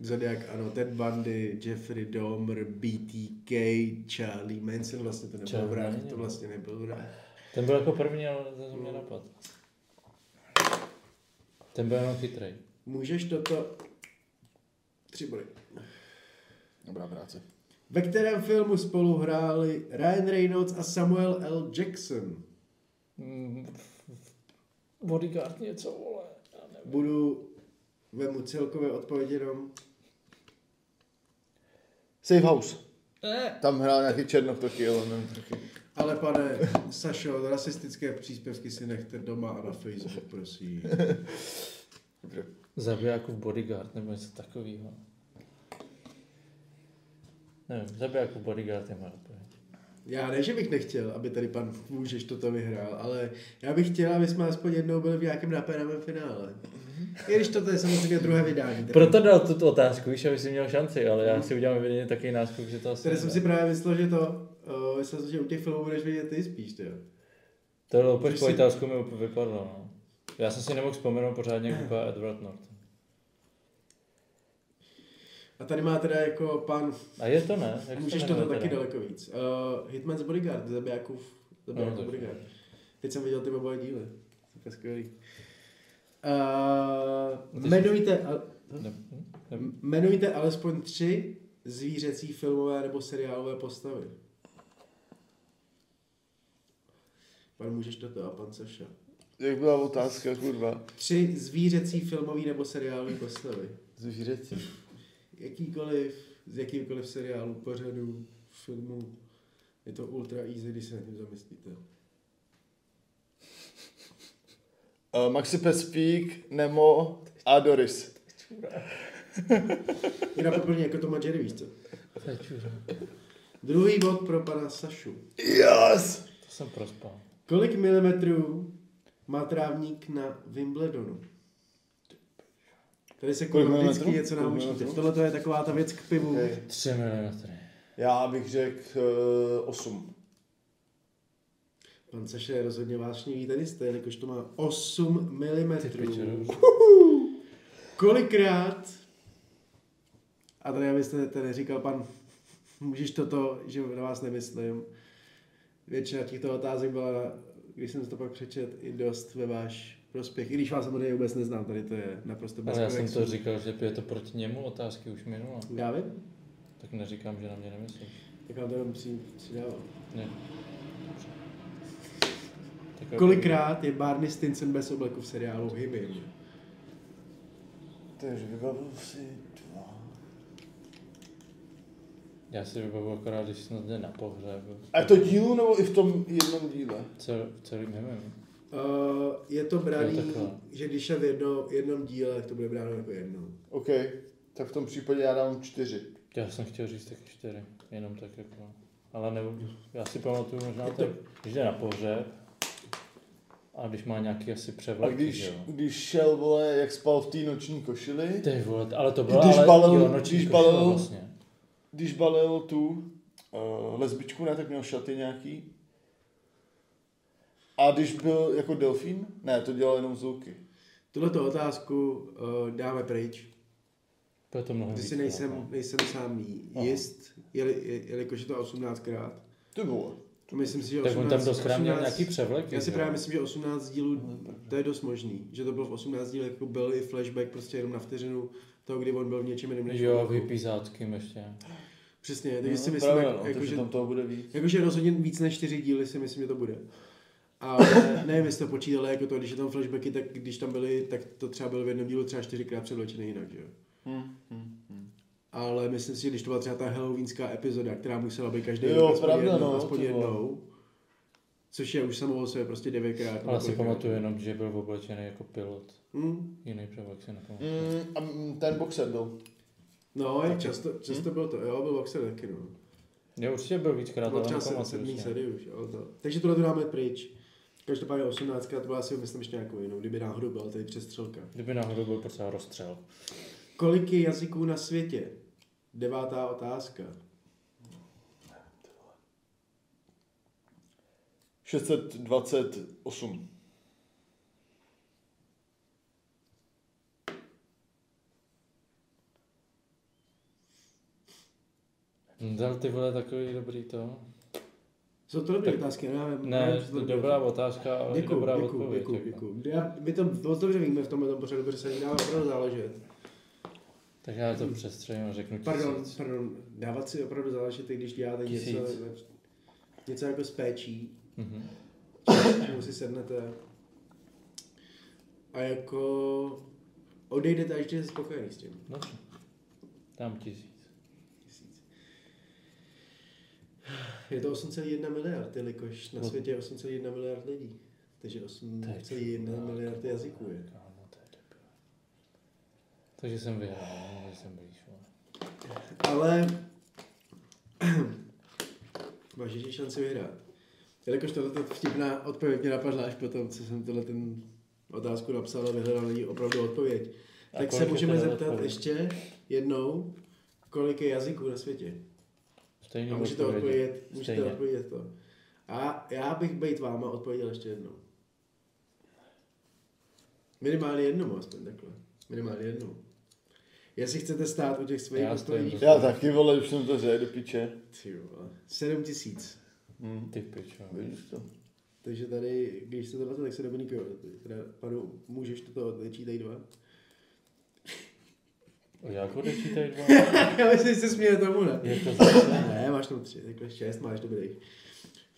Zodiac, ano, Ted Bundy, Jeffrey Dahmer, BTK, Charlie Manson, vlastně to nebyl Charlie vrah, to vlastně nebyl vrah. Ten byl jako první, ale to mě napad. Ten byl jenom chytrej. Můžeš toto... Tři body. Dobrá práce. Ve kterém filmu spolu hráli Ryan Reynolds a Samuel L. Jackson? Mm, Bodyguard něco, vole. Já nevím. Budu, vemu celkové odpovědi jenom. Safe House. Ne. Tam hrál nějaký černoch taky, ale nevím taky. Ale pane Sašo, rasistické příspěvky si nechte doma a na Facebook, prosím. Zabijákův bodyguard nebo něco takového. Nevím, zabijákův bodyguard je odpověď. Já ne, že bych nechtěl, aby tady pan můžeš toto vyhrál, ale já bych chtěl, aby jsme aspoň jednou byli v nějakém napéravém finále. I když toto je samozřejmě druhé vydání. tak- Proto dal tuto otázku, víš, aby si měl šanci, ale já si udělám evidentně taky náskok, že to asi Tady jsem si právě myslel, že to, uh, myslel jsem, že u těch filmů budeš vidět ty spíš, ty jo. To je úplně Že si- otázku mi vypadlo, no. Já jsem si nemohl vzpomenout pořádně, jak vypadá Edward Norton. A tady má teda jako pan, A je to ne? Jak můžeš jmenuje taky teda? daleko víc. Uh, Hitman's Bodyguard, zabijákův, zabijákův No, bodyguard. Teď jsem viděl ty oba díly. Super skvělý. Uh, jmenujte, a- Ne, ne, jmenujte alespoň tři zvířecí filmové nebo seriálové postavy. Pan můžeš toto a pan Saša. Jak byla otázka, kurva? Tři zvířecí filmový nebo seriálové postavy. Zvířecí. Jakýkoliv, z jakýkoliv seriálu, pořadu, filmu. Je to ultra easy, když se nad tím zamyslíte. Uh, Maxi Pespík, Nemo a Doris. Je na plně jako Tom a Jerry, víš co? to. Druhý bod pro pana Sašu. Yes! To jsem prospal. Kolik milimetrů má trávník na Wimbledonu? Tady se Kolik vždycky něco Kolik naučíte. milimetrů? Tohle to je taková ta věc k pivu. Okay. 3 mm. Já bych řekl uh, 8. Pan Saša je rozhodně vášnivý tenista, jelikož to má 8 mm. Kolikrát, a tady abyste to neříkal pan, můžeš toto, že na vás nemyslím, většina těchto otázek byla, když jsem to pak přečet, i dost ve váš prospěch. I když vás samozřejmě vůbec neznám, tady to je naprosto bez Ale já jsem to říkal, že je to proti němu otázky už minule. Já vím, Tak neříkám, že na mě nemyslíš. tak vám to jenom při, přidávám. Ne. Tak jo. Kolikrát je Barney Stinson bez obleku v seriálu Hybin? Takže vybavuju si dva. Já si vybavu akorát, když snad jde na pohřeb. A to dílu nebo i v tom jednom díle? Cel, celým nevím. Uh, je to braný, takhle. že když je v jedno, jednom díle, tak to bude bráno jako jedno. OK, tak v tom případě já dám čtyři. Já jsem chtěl říct taky čtyři, jenom tak jako. Ale nebudu. Já si pamatuju možná Je to- tak, když jde na pohřeb a když má nějaký asi A převlek, když, jo. když šel, vole, jak spal v té noční košili, Ty vole, ale to bylo Když ale, balil- jo, noční když balil- vlastně. když balil tu uh, lesbičku, ne, tak měl šaty nějaký. A když byl jako delfín? Ne, to dělal jenom zvuky. Tuhle otázku uh, dáme pryč. To je to mnohem Ty víc. si nejsem, no. nejsem sám jist, jeli, je- jelikož je to 18krát. Ty vole. Myslím si, že Tak 18, on tam dost měl 18 nějaký převlek. Já si právě myslím, že 18 dílů, to je dost možný. Že to bylo v 18 dílech, jako byl i flashback prostě jenom na vteřinu toho, kdy on byl v něčem jiném než Jo, vypízáckým ještě. Přesně, takže si myslím, právě, jako, no, jako, že, tam toho bude víc. jakože rozhodně víc než 4 díly si myslím, že to bude. Ale nevím, jestli to počítali jako to, když je tam flashbacky, tak když tam byly, tak to třeba bylo v jednom dílu třeba čtyřikrát předločené jinak, že jo. Hm, hm, hm. Ale myslím si, že když to byla třeba ta halloweenská epizoda, která musela být každý Jo, rok aspoň, pravda, jednou, no, aspoň jednou, což je už samo o sobě prostě devětkrát. Ale si pamatuju jenom, že byl oblečený jako pilot. Hm? Jiný převlek si nepamatuju. Mm, a ten boxer byl. No, jak často, často Hm? byl to, jo, byl boxer taky, no. Jo, určitě byl víckrát, ale třeba sedmý už, ale to. Takže tohle to dáme pryč. Každopádně 18, to byla asi, myslím, ještě nějakou jinou, kdyby náhodou byla tady přestřelka. Kdyby náhodou byl potřeba rozstřel. Kolik je jazyků na světě? Devátá otázka. 628. Hm, Dal ty vole takový dobrý to. Jsou to dobré otázky, nevím. Ne, co to dobrá otázka, ale Děkuju, dobrá děkuju, odpověď. děkuju, jako. děkuju. Já, my to moc dobře víme v tomhle tom pořadu, protože se nedá opravdu záležet. Tak já to přestřelím a řeknu Pardon, tisíc. pardon, dávat si opravdu záležet, když děláte něco, Tisíc. něco jako s péčí, Mhm. čemu si sednete. A jako odejdete a ještě jste spokojený s tím. Dobře. Dám tisíc. Tisíc. Je to 8,1 miliard, jelikož na No. světě je 8,1 miliard lidí. Takže 8,1 miliard jazyků je. Kámo, to je debil. Takže jsem vyhrál, že jsem blíž. Ale máš ještě šanci vyhrát. Jelikož tohle vtipná odpověď mě napadla až potom, co jsem tohle ten otázku napsal a vyhledal ní opravdu odpověď. A tak se můžeme zeptat odpověď? ještě jednou, kolik je jazyků na světě. Stejný A můžete odpovědět, můžete Stejně. odpovědět to. A já bych být váma odpověděl ještě jednou. Minimálně jednou aspoň takhle. Minimálně jednou. Jestli chcete stát u těch svých Já odpovědí. Já taky, vole, už jsem to řekl do piče. Ty vole. Sedm tisíc. Hm. Ty pičo. Vidíš to? Takže tady, když se to tak se Dominiko, teda panu, můžeš toto odečítat dva. Jak odečítají dva? Já myslím, že se směje tomu, ne? Je to zase? Ne, máš tam tři, takhle šest máš, dobrý.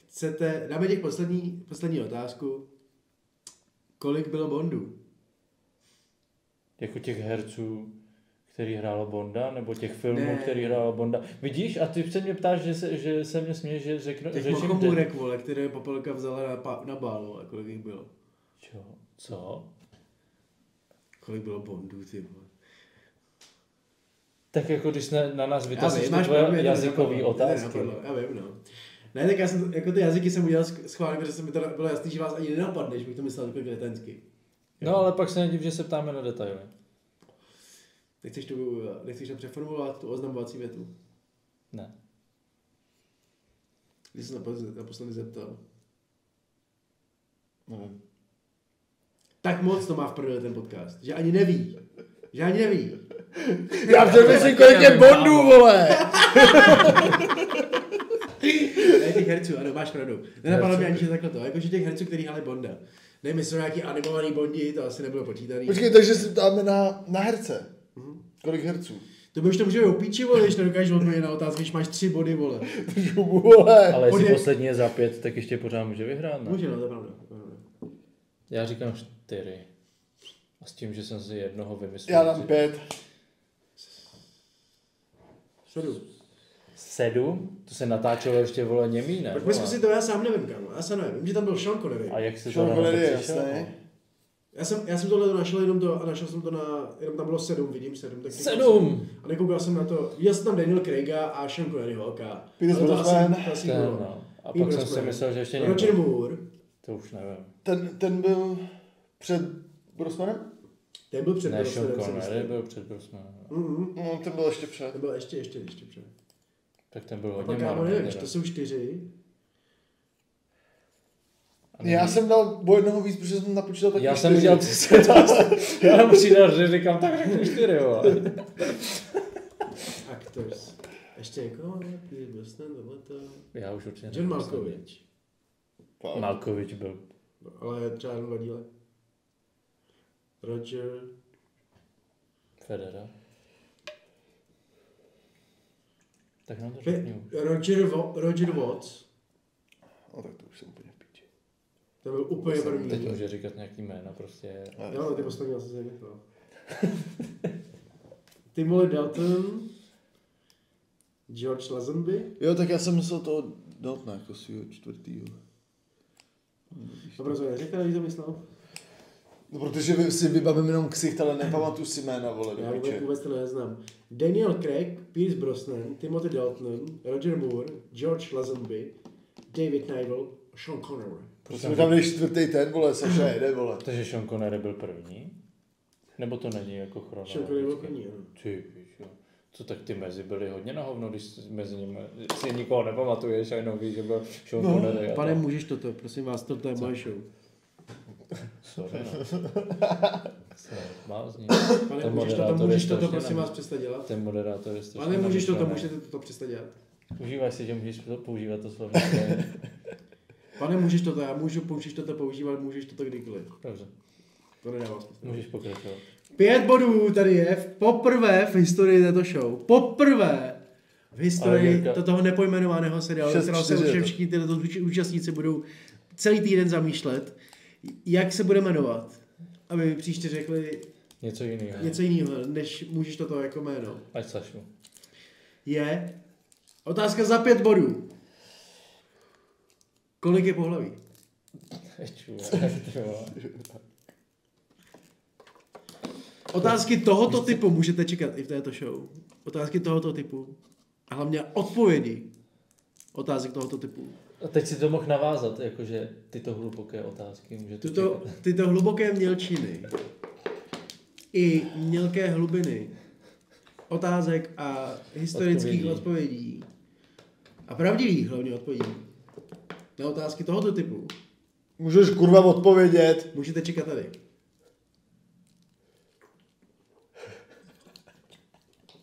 Chcete, dáme těch poslední, poslední otázku. Kolik bylo Bondů? Jako těch herců, který hrálo Bonda, nebo těch filmů, Ne. který hrálo Bonda. Vidíš, a ty se mě ptáš, že se, že se mě směje, že řeknu, Těch řečím mochomůrek, vole, které Popelka vzala na, pa, na bál, vole, kolik jich bylo? Čo? Co? Kolik bylo Bondů, ty vole? Tak jako když na, na nás vytazíš ty tvoje jazykový mě to otázky. nenapadlo, Já vím, no. Ne, tak já jsem, jako ty jazyky jsem udělal sch- schválně, protože jsem mi to bylo jasný, že vás ani nenapadne, že bych to myslel jako kretensky. No ale pak se nedív, že se ptáme na detaily. Nechceš, tu, nechceš to přeformulovat, tu oznamovací větu? Ne. Když jsem naposledy, naposledy zeptal. Nevím. Tak moc to má v prdeli ten podcast, že ani neví. Že ani neví. Já přemýšlím, kolik je Bondů, vole! Ne, těch herců, ano, máš pravdu. Nenapadlo mě ani, že takhle to. Jakože těch herců, kteří hráli Bonda. Nevím, jestli jsou nějaký animovaný Bondi, to asi nebylo počítaný. Počkej, takže se ptáme na, na herce. Kolik herců? To by už to může být opíči, vole, když nedokážeš odpovědět na otázku, když máš tři body, vole. Vole. Ale jestli Ode- poslední je za pět, tak ještě pořád může vyhrát, ne? Může, no, to je pravda. to je pravda. Já říkám čtyři. A s tím, že jsem si jednoho vymyslel. Já dám pět. Sedm. Sedm? To se natáčelo ještě vole němý, ne? Pojďme vole? zkusit to, já sám nevím, kámo. Já sám nevím. Vím, že tam byl Sean Connery. A jak se to Sean na Connery, to přišel? jasný. Já jsem, já jsem tohle našel jenom to, a našel jsem to na, jenom tam bylo sedm, vidím sedm. Tak Sedm! A nekoukal jsem na to, viděl jsem tam Daniel Craiga a Sean Conneryho, ok. Pierce Ale to asi- to asi Ten, bylo. no. A pak jsem si myslel, že ještě Roger někdo. Moore, To už nevím. Ten, ten byl před Brosmanem? Ten byl před Ne, Sean Connery byl před Brosnanem. Mhm. No, ten byl ještě před. To byl ještě, ještě, ještě před. Tak ten byl hodně malý. nevím, to jsou čtyři. Já jsem dal o jednoho víc, protože jsem napočítal taky Já jsem čtyři. udělal přesně to. Já nám přidal, že říkám, tak řeknu čtyři, vole. Actors. Ještě jako, Pierce Brosnan, tohleto. Já už určitě John. Malkovich. Fakt. Malkovič byl. No, ale třeba jenom dva díle. Roger. Federa. Tak nám to řekni. Roger, Roger Watts. No tak to už jsem úplně v píči. To byl úplně první. Teď může říkat nějaký jméno, prostě. Jo, ale ty poslední asi se nechal. Timothy Dalton. George Lazenby. Jo, tak já jsem myslel toho Daltona jako svýho čtvrtýho. Dobro, co neřekl, když to myslel? No, protože vy- si vybavím jenom ksicht, ale nepamatuju si jména, vole, Já vůbec, vůbec to neznám. Daniel Craig, Pierce Brosnan, Timothy Dalton, Roger Moore, George Lazenby, David Nivel, Sean Connery. Prostě mi tam dej čtvrtý ten, vole, Saša jede, vole. Takže Sean Connery byl první? Nebo to není jako Sean Connery byl chronologicky? první, ano. Ty pičo. Co tak ty mezi byly hodně na hovno, když mezi nimi si nikoho nepamatuješ a jenom víš, že byl Sean No, Connery. pane, můžeš toto, prosím vás, toto je moje show. Sorry, no. Se blázni. Pane, Ten můžeš toto, moderátor můžeš strašně prosím vás, přestat dělat? Ten moderátor je strašně Pane, můžeš toto, namyšlený. můžete toto přestat dělat? Užívaj si, že můžeš to- používat to slovník. Pane, můžeš toto, já můžu, můžeš toto používat, můžeš toto kdykoliv. Dobře, To nedává smysl. můžeš pokračovat. Pět bodů tady je v- poprvé v historii této show. Poprvé v historii to toho nepojmenovaného seriálu, kterého se to. všichni tyto úč- účastníci budou celý týden zamýšlet, jak se bude jmenovat. Aby mi příště řekli Něco jiného. něco jiného, než můžeš toto jako jméno. Ať Sašu. Je otázka za pět bodů. Kolik je pohlaví? Otázky tohoto typu můžete čekat i v této show. Otázky tohoto typu. A hlavně odpovědi otázek tohoto typu. A teď si to mohl navázat, jakože tyto hluboké otázky můžete Tyto, čekat. tyto hluboké mělčiny i mělké hlubiny otázek a historických Odpovědí. odpovědí, a pravdivých hlavně odpovědí na otázky tohoto typu Můžeš kurva odpovědět. můžete čekat tady.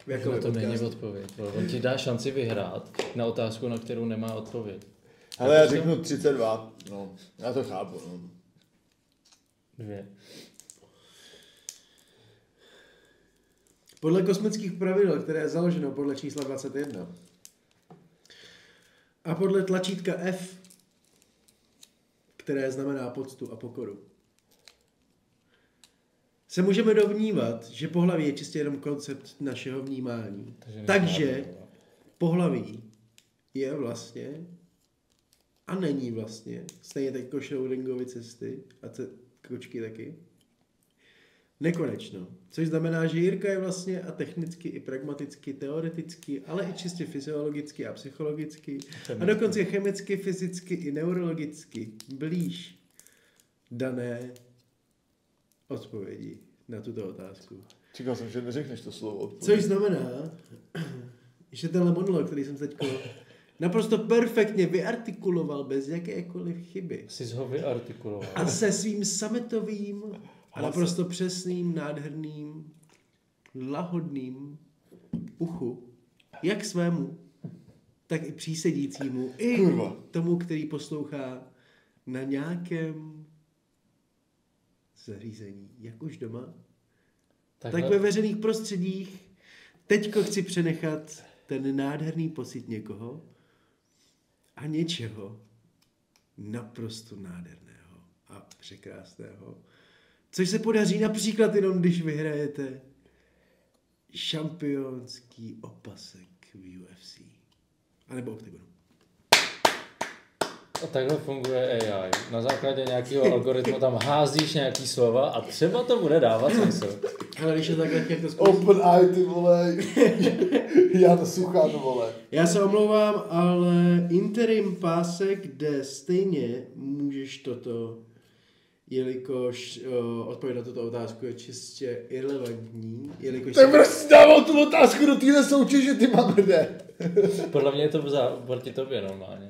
V jakově to není podcastu. odpověď. vole. On ti dá šanci vyhrát na otázku, na kterou nemá odpověď. Ale já řeknu 32. No, já to chápu, no. Dvě. Podle kosmických pravidel, které je založeno podle čísla 21 a podle tlačítka F, které znamená poctu a pokoru, se můžeme dovnívat, že pohlaví je čistě jenom koncept našeho vnímání. Takže Takže pohlaví je vlastně a není vlastně, stejně tak jako Schrödingovy cesty a ce- kočky taky, nekonečno. Což znamená, že Jirka je vlastně a technicky, i pragmaticky, teoreticky, ale i čistě fyziologicky a psychologicky a dokonce chemicky, fyzicky i neurologicky blíž dané odpovědi na tuto otázku. Čekal jsem, že neřekneš to slovo odpověď. Což znamená, že tenhle monolog, který jsem teď naprosto perfektně vyartikuloval bez jakékoliv chyby Jsi ho vyartikuloval. a se svým sametovým a naprosto přesným, nádherným, lahodným uchu, jak svému, tak i přísedícímu, i Kurva. tomu, který poslouchá na nějakém zařízení, jak už doma, Takhle, tak ve veřejných prostředích teďko chci přenechat ten nádherný pocit někoho a něčeho naprosto nádherného a překrásného, což se podaří například jenom, když vyhrajete šampionský opasek v UFC. A nebo OKTAGONu. A takhle funguje AI. Na základě nějakého algoritmu tam házíš nějaký slova a třeba to bude dávat smysl. Ale když je takhle, jak to zkusím. Open eye, ty vole. já to suchám, vole. Já se omlouvám, ale interim pásek, kde stejně můžeš toto, jelikož o, odpověď na tuto otázku je čistě irrelevantní, jelikož Tak jsi dával tu otázku do téhle soutěže, ty mamrde? Podle mě je to za, proti tobě normálně.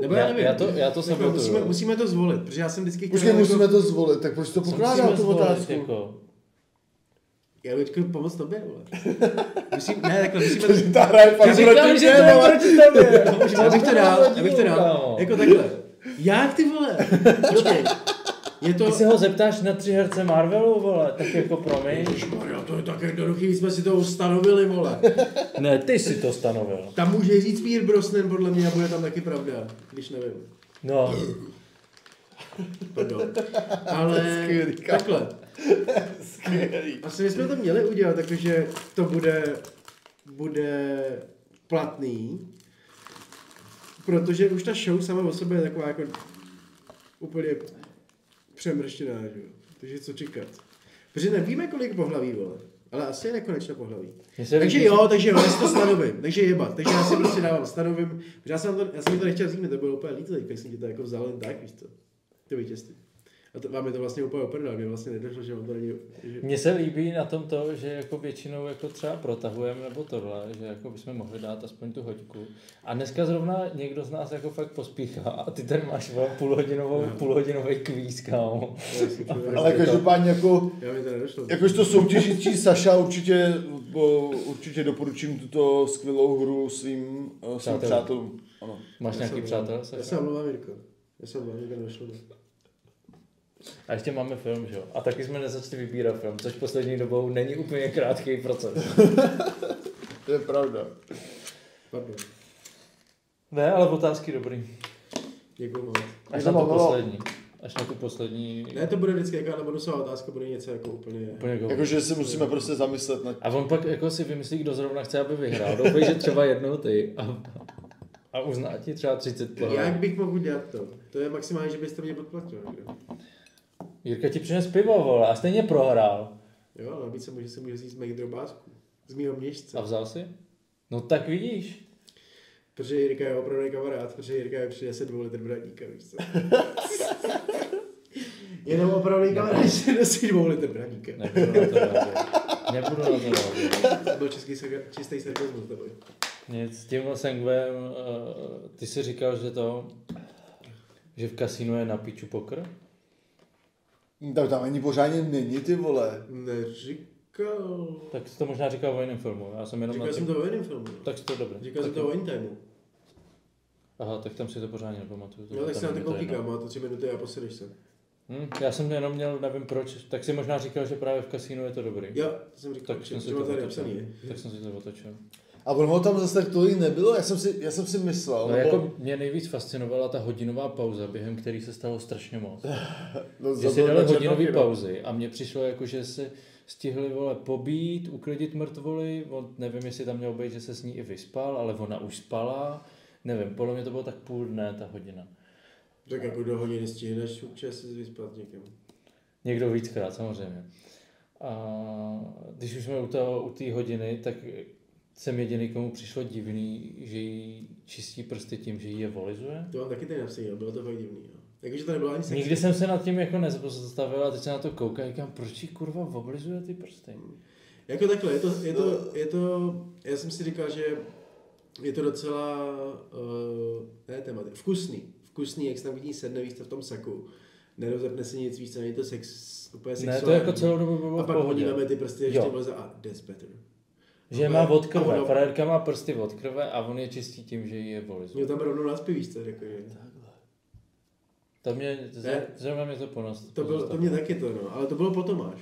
nebo já- já, nevím. já to- já to Takhle, sabotuju. musíme, musíme, to zvolit, protože já jsem vždycky Už chtěl musíme to zvolit, tak proč to pokládá Musíme tu zvolit, otázku? Jako, Já bych chtěl pomoct tobě, vole. Musím, ne, takhle, musíme to... Ta hra je fakt proti tobě. Já bych to dal, já bych to dal, Kámo. jako takhle. Jak ty vole? Počkej, je to... Ty se ho zeptáš na tři herce Marvelu, vole, tak jako promiň. Ježišmarja, to je tak jednoduchý, jsme si to ustanovili, vole. Ne, ty si to stanovil. Tam může říct Pierre Brosnan, podle mě, a bude tam taky pravda, když nevím. No, Pardon. Ale Skvělý, takhle. Skvělý. Asi bychom to měli udělat, takže to bude, bude platný. Protože už ta show sama o sobě je taková jako úplně přemrštěná, že jo. Takže co čekat? Protože nevíme, kolik pohlaví, vole. Ale asi je nekonečno pohlaví. Se Takže jo, takže jo, já si to stanovím. Takže jebat. Takže já si prostě dávám stanovím. Protože já jsem, to, já jsem to nechtěl vzít, to bylo úplně líto, teď jsem ti to jako vzal jen tak, víš co. To vítězství. A to, vám je to vlastně úplně oprdel, mě vlastně nedošlo, že on to není, že... Mně se líbí na tom to, že jako většinou jako třeba protahujeme nebo tohle, že jako bychom mohli dát aspoň tu hoďku. A dneska zrovna někdo z nás jako fakt pospíchá a ty tady máš půlhodinovou, No. půlhodinový kvíz, kámo. Ale každopádně jako, Já mi to nedošlo. jakožto soutěžící Saša určitě, bo, určitě doporučím tuto skvělou hru svým, uh, svým Přátelům. přátelům. Ano. Máš Já nějaký přátel? Já se omlouvám, Jirko. Já se omlouvám, že nedošlo. A ještě máme film, že jo? A taky jsme nezačali vybírat film, což poslední dobou není úplně krátký proces. To je pravda. Pardon. Ne, ale otázky dobrý. Děkuji moc. Až to na tu bavilo. poslední. Až na tu poslední. Ne, to bude vždycky jaká bonusová otázka, bude něco jako úplně... Úplně go. Jakože si musíme prostě zamyslet nad A on pak jako si vymyslí, kdo zrovna chce, aby vyhrál. Doufej, že třeba jednou ty. A, a uzná ti třeba 30 Jak bych mohl udělat to? To je maximálně, že byste mě podplatil. někdo. Jirka ti přines pivo, vole, a stejně prohrál. Jo, ale navíc se může, se může vzít z mých drobásků. Z mýho měšce. A vzal si? No tak vidíš. Protože Jirka je opravdu kamarád, protože Jirka je přinese dvou litr braníka, víš co? Jenom opravdu kamarád, že nosí dvou litr braníka. Nebudu na to. Nebudu na to reagovat. To byl český, čistý sarkazmus, to byl. Nic, s tímhle Sengvem, uh, ty jsi říkal, že to, že v kasínu je na piču pokr? Tak tam ani pořádně není ty vole. Neříkal. Tak jsi to možná říkal o jiném filmu, já jsem jenom Říkal na jsem tím... to o jiném filmu. Tak to dobré. Říkal jsem to o Intimeu. Aha, tak tam si to pořádně nepamatuju. No tak se na to koukám, má to tři minuty a posedeš se. Hm, já jsem jenom měl, nevím proč, tak si možná říkal, že právě v kasínu je to dobrý. Jo, to jsem říkal, Tak že jsem si to tady otočil. napsaný. Tak jsem si to otočil. A ono tam zase tak tolik nebylo, já jsem si, já jsem si myslel. No nebo- jako mě nejvíc fascinovala ta hodinová pauza, během který se stalo strašně moc. no, Že si dali hodinové no. pauzy a mně přišlo jako, že se stihli vole pobít, uklidit mrtvoly, on, nevím, jestli tam mělo být, že se s ní i vyspal, ale ona už spala, nevím, podle mě to bylo tak půl dne ta hodina. Tak jako do hodiny stihneš občas si vyspat někam. Někdo víckrát, samozřejmě. A když už jsme u té u té hodiny, tak jsem jediný, komu přišlo divný, že jí čistí prsty tím, že jí je volizuje. To mám taky napsaný, jo, bylo to fakt divný. Jo. Jakože to nebylo ani sexy. Nikdy jsem se nad tím jako nezastavil a teď se na to koukám a říkám, proč jí kurva oblizuje ty prsty? Jako takhle, je to, je to, je to, já jsem si říkal, že je to docela, uh, ne témat, vkusný. Vkusný, jak se tam vidí sedne, víš, to v tom saku. Nerozepne si nic, víc, není to sex, úplně Ne, sexuální. to jako celou dobu bylo A pak podíváme ty prsty ještě vleze a that's better. Že má od a krve, ono- frajerka má prsty od krve a on je čistý tím, že jí je volizuje. Mě tam rovnou naspí, víš co, jako, že. To mě, zrovna mě to ponos. To, bylo, to mě taky to, no, ale to bylo potom až.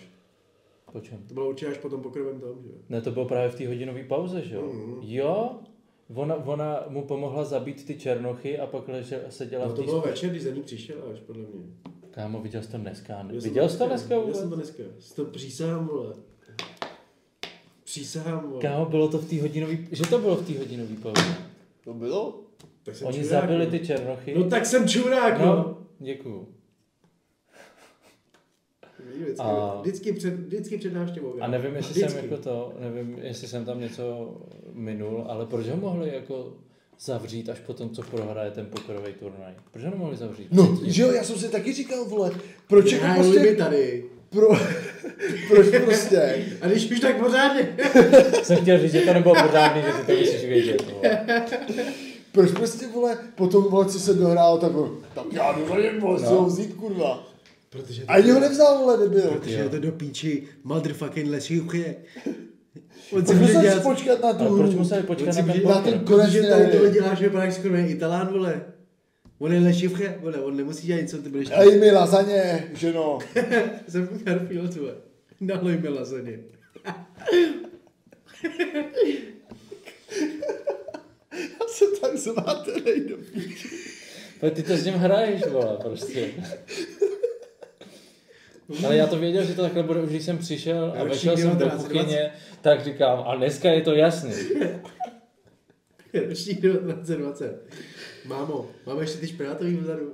Po čem? To bylo určitě až potom pokrovem tom, že jo. Ne, to bylo právě v té hodinové pauze, že jo? Mhm. Jo, ona, ona mu pomohla zabít ty černochy a pak ležel, seděla No, v to bylo večer, když za ní přišel až, podle mě. Kámo, viděl jsi to dneska? Ne? Viděl jsi to dneska Já jsem to dneska. Si to přísahám, vole. Přísahám, vole. Kámo, bylo to v té hodinové... Že to bylo v té hodinové pauze? To bylo? Tak jsem Oni čurák, zabili no. ty černochy. No tak jsem čurák, no. no děkuju. Vždycky, A- vždycky, před, vždycky před návštěvou. A nevím, jestli vždycky. jsem jako to, nevím, jestli jsem tam něco minul, ale proč ho mohli jako zavřít až potom, co prohraje ten pokorový turnaj? Proč ho nemohli zavřít? No, že jo, já jsem si taky říkal, vole, proč jako prostě, tady. Pro, proč prostě, A když už tak pořádně. Jsem chtěl říct, že to nebylo pořádný, že ty to musíš vědět. vole. proč prostě, vole, potom, vole, co se dohrálo, tak, vole, tak já ním, vole, No. no. ho vzít, kurva. Protože Ani ho nevzal, vole, nebyl. Protože je to do píči motherfucking lešivky. On Tak musel si počkat na tu Ale proč hru. museli počkat na si ten na ten konec Protože tady to děláš, že vypadáš skoro Italán, vole. On je lešivka, vole, on nemusí dělat nic, co ty budeš Dej mi lasaně, ženo. Jsem Garfield, vole. Nalej mi lasaně. Já se tak zmátenej do Ale ty to s ním hraješ, vole, prostě. Ale já to věděl, že to takhle bude, už když jsem přišel a vešel jsem do 1920. kuchyně, tak říkám, a dneska je to jasný. Ročník 1920. Mámo, máme ještě ty špenátový vzadu.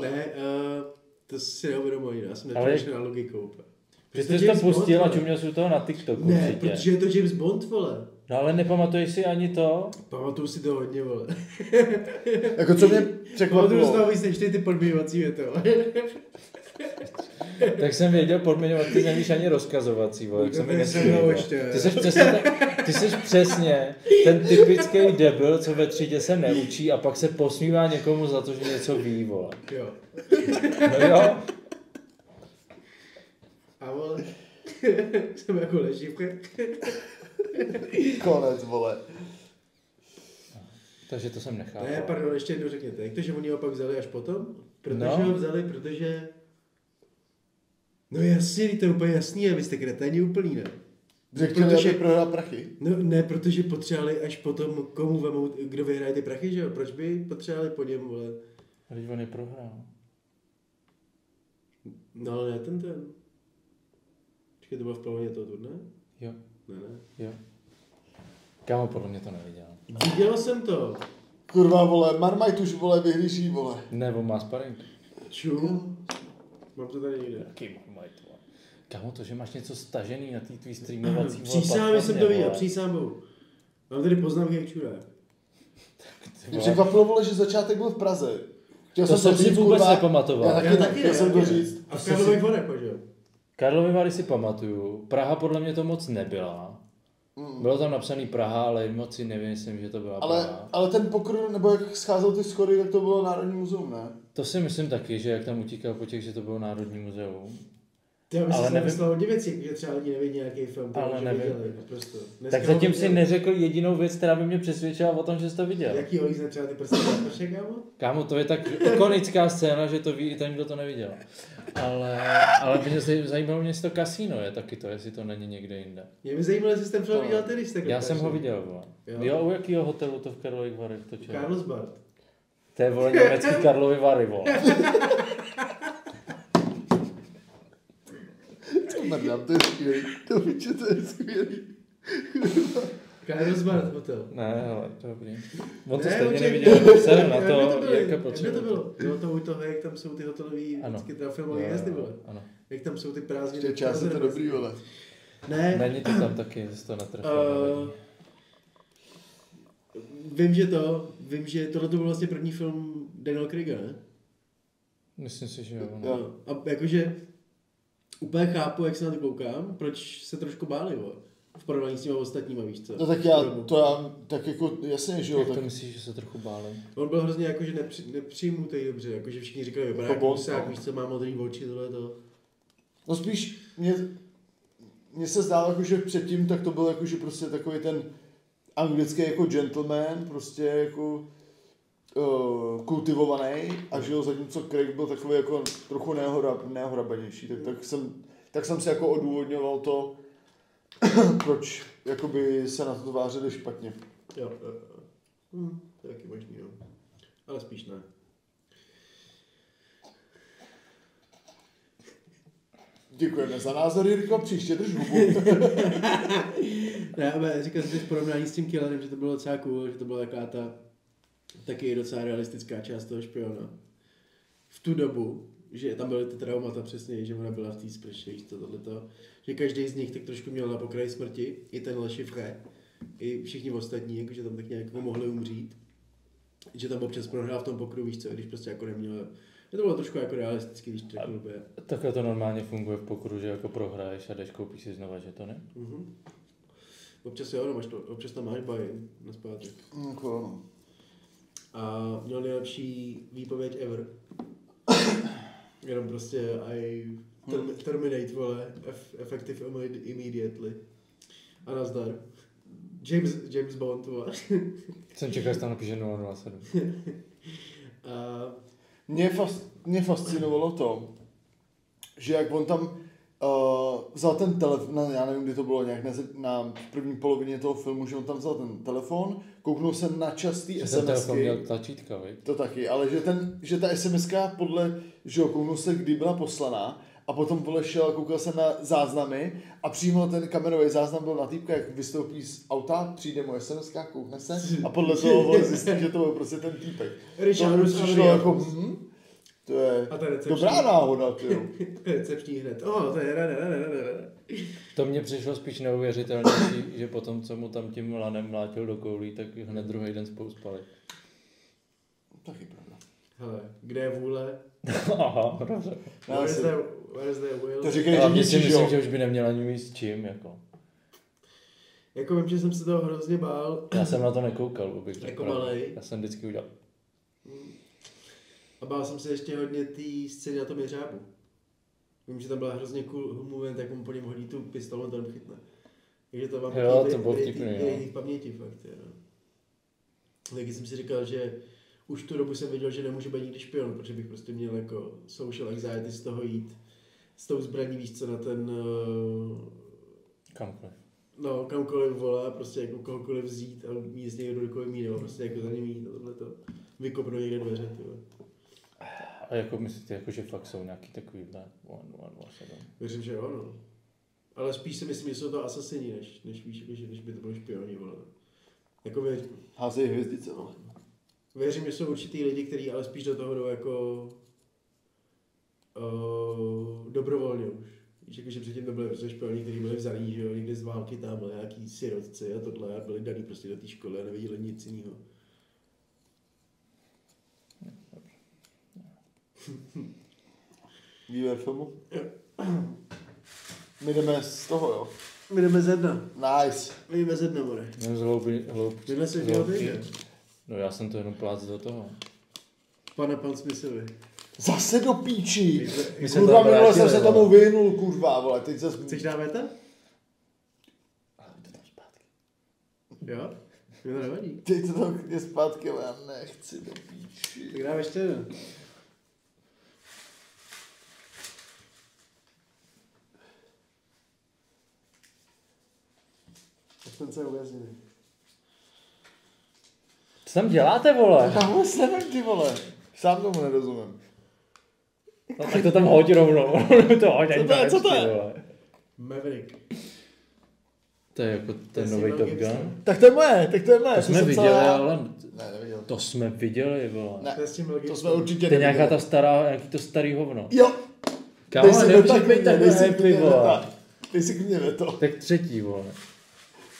Ne, uh, To si neuvědomuji, já jsem Ale- nepřemýšlel na logikou. úplně. Jsi to James Bond, pustil a čuměl jsi u toho na TikToku Ne, určitě. protože je to James Bond, vole. No ale nepamatuješ si ani to? Pamatuju si to hodně, vole. Jako co mě Pamatuju si překvapilo, to víc než ty, ty věty, vole. Tak jsem věděl podmiňovat, ty nevíš ani rozkazovací, vole, jak jsem ještě. Ty jsi přesně, ten- ty jsi přesně ten typický debil, co ve třídě se neučí a pak se posmívá někomu za to, že něco ví, vole. Jo. No jo, A vole, jsem jako ležím. konec, vole. takže to jsem nechápal. Ne, pardon, ještě jednou řekněte. Jak to, že oni ho pak vzali až potom? Protože No. ho vzali, protože... No jasně, to je úplně jasný, a vy jste kreténi úplný, ne? Že chtěli, Protože- prohrál prachy. No ne, protože potřebovali až potom, komu vemou, kdo vyhraje ty prachy, že jo? Proč by potřebovali po něm, vole? Teď on je prohrál. No ale ne ten ten. Počkej, to bylo v polovině toho turné? Jo, Ne, ne. jo. Kámo, podle mě to neviděl. Viděl jsem to. Kurva, vole, Marmite už, vole, vyhlíží, vole. Ne, on má sparring. Ču. Mám to tady někde. Jaký. Kámo, to, že máš něco stažený na té tvý streamovací vole, Přísám, že jsem to viděl, přísám bohu. Mám tady poznámky jak čurák. Ty Mě překvapilo, vole, že začátek byl v Praze. Chtěl To jsem si vůbec kurva, nepamatoval. Já taky, taky, chtěl jsem to říct. A v Karlových si- Varech, že jo? Karlovy Vary si pamatuju. Praha podle mě to moc nebyla. Mm. Bylo tam napsaný Praha, ale moc si nemyslím, že to byla Ale, Praha. ale ten pokr, nebo jak scházel ty schody, tak to bylo Národní muzeum, ne? To si myslím taky, že jak tam utíkal po těch, že to bylo Národní muzeum. Bych Ale si nevím- hodně věcí, že třeba lidi nevědí nějaký film, Ale nevím. viděli, naprosto. Dneska Tak zatím si neřekl jedinou věc, která by mě přesvědčila o tom, že jsi to viděl. Jaký olízne třeba ty prsty na prše, kámo? Kámo, to je tak ikonická scéna, že to ví i ten, kdo to neviděl. Ale, ale by mě zaj- zajímalo mě, jestli to kasíno je taky to, jestli to není někde jinde. Mě by zajímalo, jestli film To- viděl ty, když jste Já jsem ho viděl, vole. Jo. Jo, u jakého hotelu to v Karlových Varech točil? Carlsbad. To je, vole, německý Karlovy Vary, vole. To mrdám, to je skvělý. To víče, to je skvělý. Carlsbad hotel. Ne, ale dobrý. On to Ne, stejně neviděl, seru na by to, bylo? Jirka Jak by potřebuje. to bylo? Bylo to u toho, jak tam jsou ty hotelový, Ano. vždycky teda filmové hvězdy, jo, vole. Ano. Jak tam jsou ty prázdniny. Ještě čas je to dobrý, vole. Ne, Není to tam taky, jsi to netrefil. Uh, vím, že to, vím, že tohle to byl vlastně první film Daniel Craiga, ne? Myslím si, že jo. No. Jo. A jakože úplně chápu, jak se na to koukám, proč se trošku báli, vole. V porovnání s těma ostatníma, víš co? No tak já, to já, tak jako, jasně, že jo, Jak tak to myslíš, že se trochu báli? On byl hrozně jakože nepři, nepřijmutý dobře, jakože všichni říkali, vypadá Jako Bond, husák, no. víš co, má modrý oči, tohle to. No spíš, mě, mně se zdálo, jako, že předtím tak to byl jako, že prostě takový ten anglický jako gentleman, prostě jako uh, kultivovaný a žil zatímco Craig byl takový jako trochu neohra, neohrabanější, tak, tak, jsem, tak jsem si jako odůvodňoval to, proč jakoby se na to tvářili špatně. Jo, jo, jo. Hm, to je taky možný, jo. Ale spíš ne. Děkujeme za názor, Jirko, příště drž hubu. Ne, ale říkal jsem si v porovnání s tím Killerem, že to bylo docela cool, že to byla taková ta taky docela realistická část toho špiona. V tu dobu, že tam byly ty traumata přesně, že ona byla v té sprše, víš to, tohleto, že každý z nich tak trošku měl na pokraji smrti, i ten Chiffre, i všichni ostatní, jakože tam tak nějak jako mohli umřít. Že tam občas prohrál v tom pokru, víš co, když prostě jako neměl, že to bylo trošku jako realisticky, když to řeknu úplně. Takhle to normálně funguje v pokru, že jako prohraješ a jdeš koupíš si znova žetony. Mhm. Občas jo, no, máš to, občas tam máš buy na zpátek. Jako, no. A měl nejlepší výpověď ever. Jenom prostě I term, terminate, vole, eff, effective imme- immediately. A nazdar. James, James Bond, vole. Jsem čekal, že tam napíše 007. A Mě, fas, mě fascinovalo to, že jak on tam uh, vzal ten telefon, no, já nevím, kdy to bylo, nějak na, na první polovině toho filmu, že on tam vzal ten telefon, kouknul se na čas té Že ten telefon měl tlačítka, viď? to taky, ale že, ten, že ta SMSka podle, že jo, kouknul se, kdy byla poslaná, a potom vole šel a koukal se na záznamy a přímo ten kamerový záznam byl na týpka, jak vystoupí z auta, přijde mu SMS, koukne se a podle toho vole zjistí, že to byl prostě ten týpek. Richard to přišlo jako, hm, To je A to je recepční. dobrá náhoda, ty jo. Recepční hned. O, to je rada, rada, rada, rada. To mně přišlo spíš neuvěřitelnější, že potom, co mu tam tím lanem mlátil do koulí, tak hned druhý den spolu spali. Taky pravda. Hele, kde je vůle? Aha, dobře. Já Where is there will? To říkají, že Hlavně si myslím, jo. že už by neměl ani mít s čím, jako. Jako vím, že jsem se toho hrozně bál. Já jsem na to nekoukal, abych řekl. Jako malej. Já jsem vždycky udělal. A bál jsem se ještě hodně té scény na tom jeřábu. Vím, že tam byla hrozně cool moment, jak mu po něm hodí tu pistolu a tam chytne. Takže to mám Jo, to bylo vtipný, jo. v paměti fakt, jo. Taky jsem si říkal, že už tu dobu jsem věděl, že nemůže být nikdy špion, protože bych prostě měl jako social anxiety z toho jít s tou zbraní, víš co, na ten, eh, Kamkoliv. no, kamkoliv vole, a prostě jako kohokoliv vzít a mít z něj mít, nebo prostě jako za ním jít a tohleto. Vykopnout někde dveře, ty vole. A jako myslíte, jako, že fakt jsou nějaký takový, ne, one, one, one, seven. Věřím, že jo, no. Ale spíš si myslím, že jsou to asasini, než, než víš, jako, že, než by to bylo špioni, vole. Jako věř, Házej hvězdice, no. věřím, že jsou určitý lidi, kteří ale spíš do toho jdou jako uh, dobrovolně už. Víš, jako, že předtím to byly prostě špioni, kteří byli vzalí, že jo, někde z války tam, nějaký sirotci a tohle a byli daný prostě do té školy a neviděli nic jiného. Výběr filmu? My jdeme z toho, jo. My jdeme ze dna. Nice. My jdeme ze dna, more. No, z hlouby, hloub, dělal ty, že? No já jsem to jenom plác do toho. Pane pan Smithovi. Zase do píči. My se Kurva, tam minule jsem se no. tomu vyhnul, kurva, vole, teď se... Chceš dát meta? Jo? Mě to nevadí. Teď to tam je zpátky, ale já nechci do píči. Tak dáme ještě jeden. Se uvězněný. Co tam děláte, vole? Já vůbec nevím, ty vole. Sám tomu nerozumím. No, tak to tam hoď rovnou. to hoď, Co to je, co to je? Maverick. To je jako To ten je nový Top. Gun. Tak to je moje, tak to je moje. To to jsme viděli, celá- ale Ne, neviděl. to jsme viděli, vole. Ne, To to jsme určitě To je nějaká neviděli. ta stará, nějaký to starý hovno. Jo, Kámo, dej si nemůže veto, být si happy, vole. veto. Dej si klidně veto. Tak třetí, vole.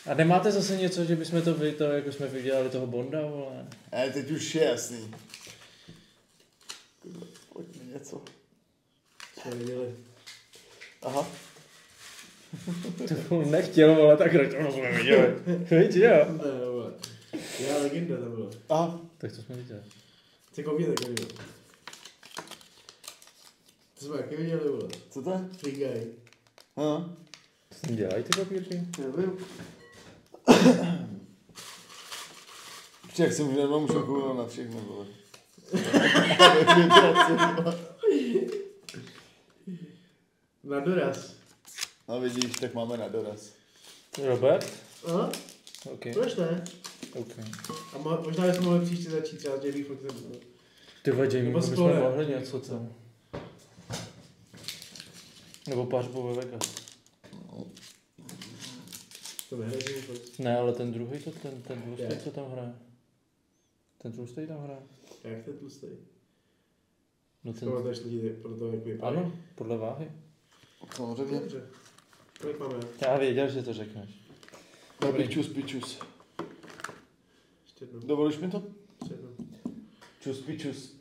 A nemáte zase něco, že bychom to vy, to, jako jsme viděli toho Bonda, vole? Ne, teď už je jasný. Pojď mi něco. Jsme viděli. Aha. To on nechtěl, vole, tak to jsme viděli. Víš, jo? Ne, vole. Já legenda to bylo. Aha. Tak to jsme viděli. Co koukněte, taky viděli. To jsme taky viděli, vole. Co to je? Free guy. Aha. Co tam dělají ty papírky? Nevím. Ještě jak jsem už nemám už kouknout na všechno, vole. Na doraz. No vidíš, tak máme na doraz. Robert? Aha, OK. proč ne? OK. A mo- možná bychom mohli příště začít třeba s Jamie Foxxem. Ty vole, Nebo bychom mohli něco tam. Nebo pařbu ve Vegas. To nehraje. Ne, ale ten druhý, to, ten, ten tlustý, Jak? co tam hraje. Ten tlustý tam hraje. Jak ten tlustý? No ten... Pamatuješ lidi podle toho, jak vypadá? Ano, podle váhy. Samozřejmě. Dobře. Kolik máme? Já věděl, že to řekneš. No, pičus, pičus. Ještě jednou. Dovolíš mi to? Ještě jednou. Čus, pičus.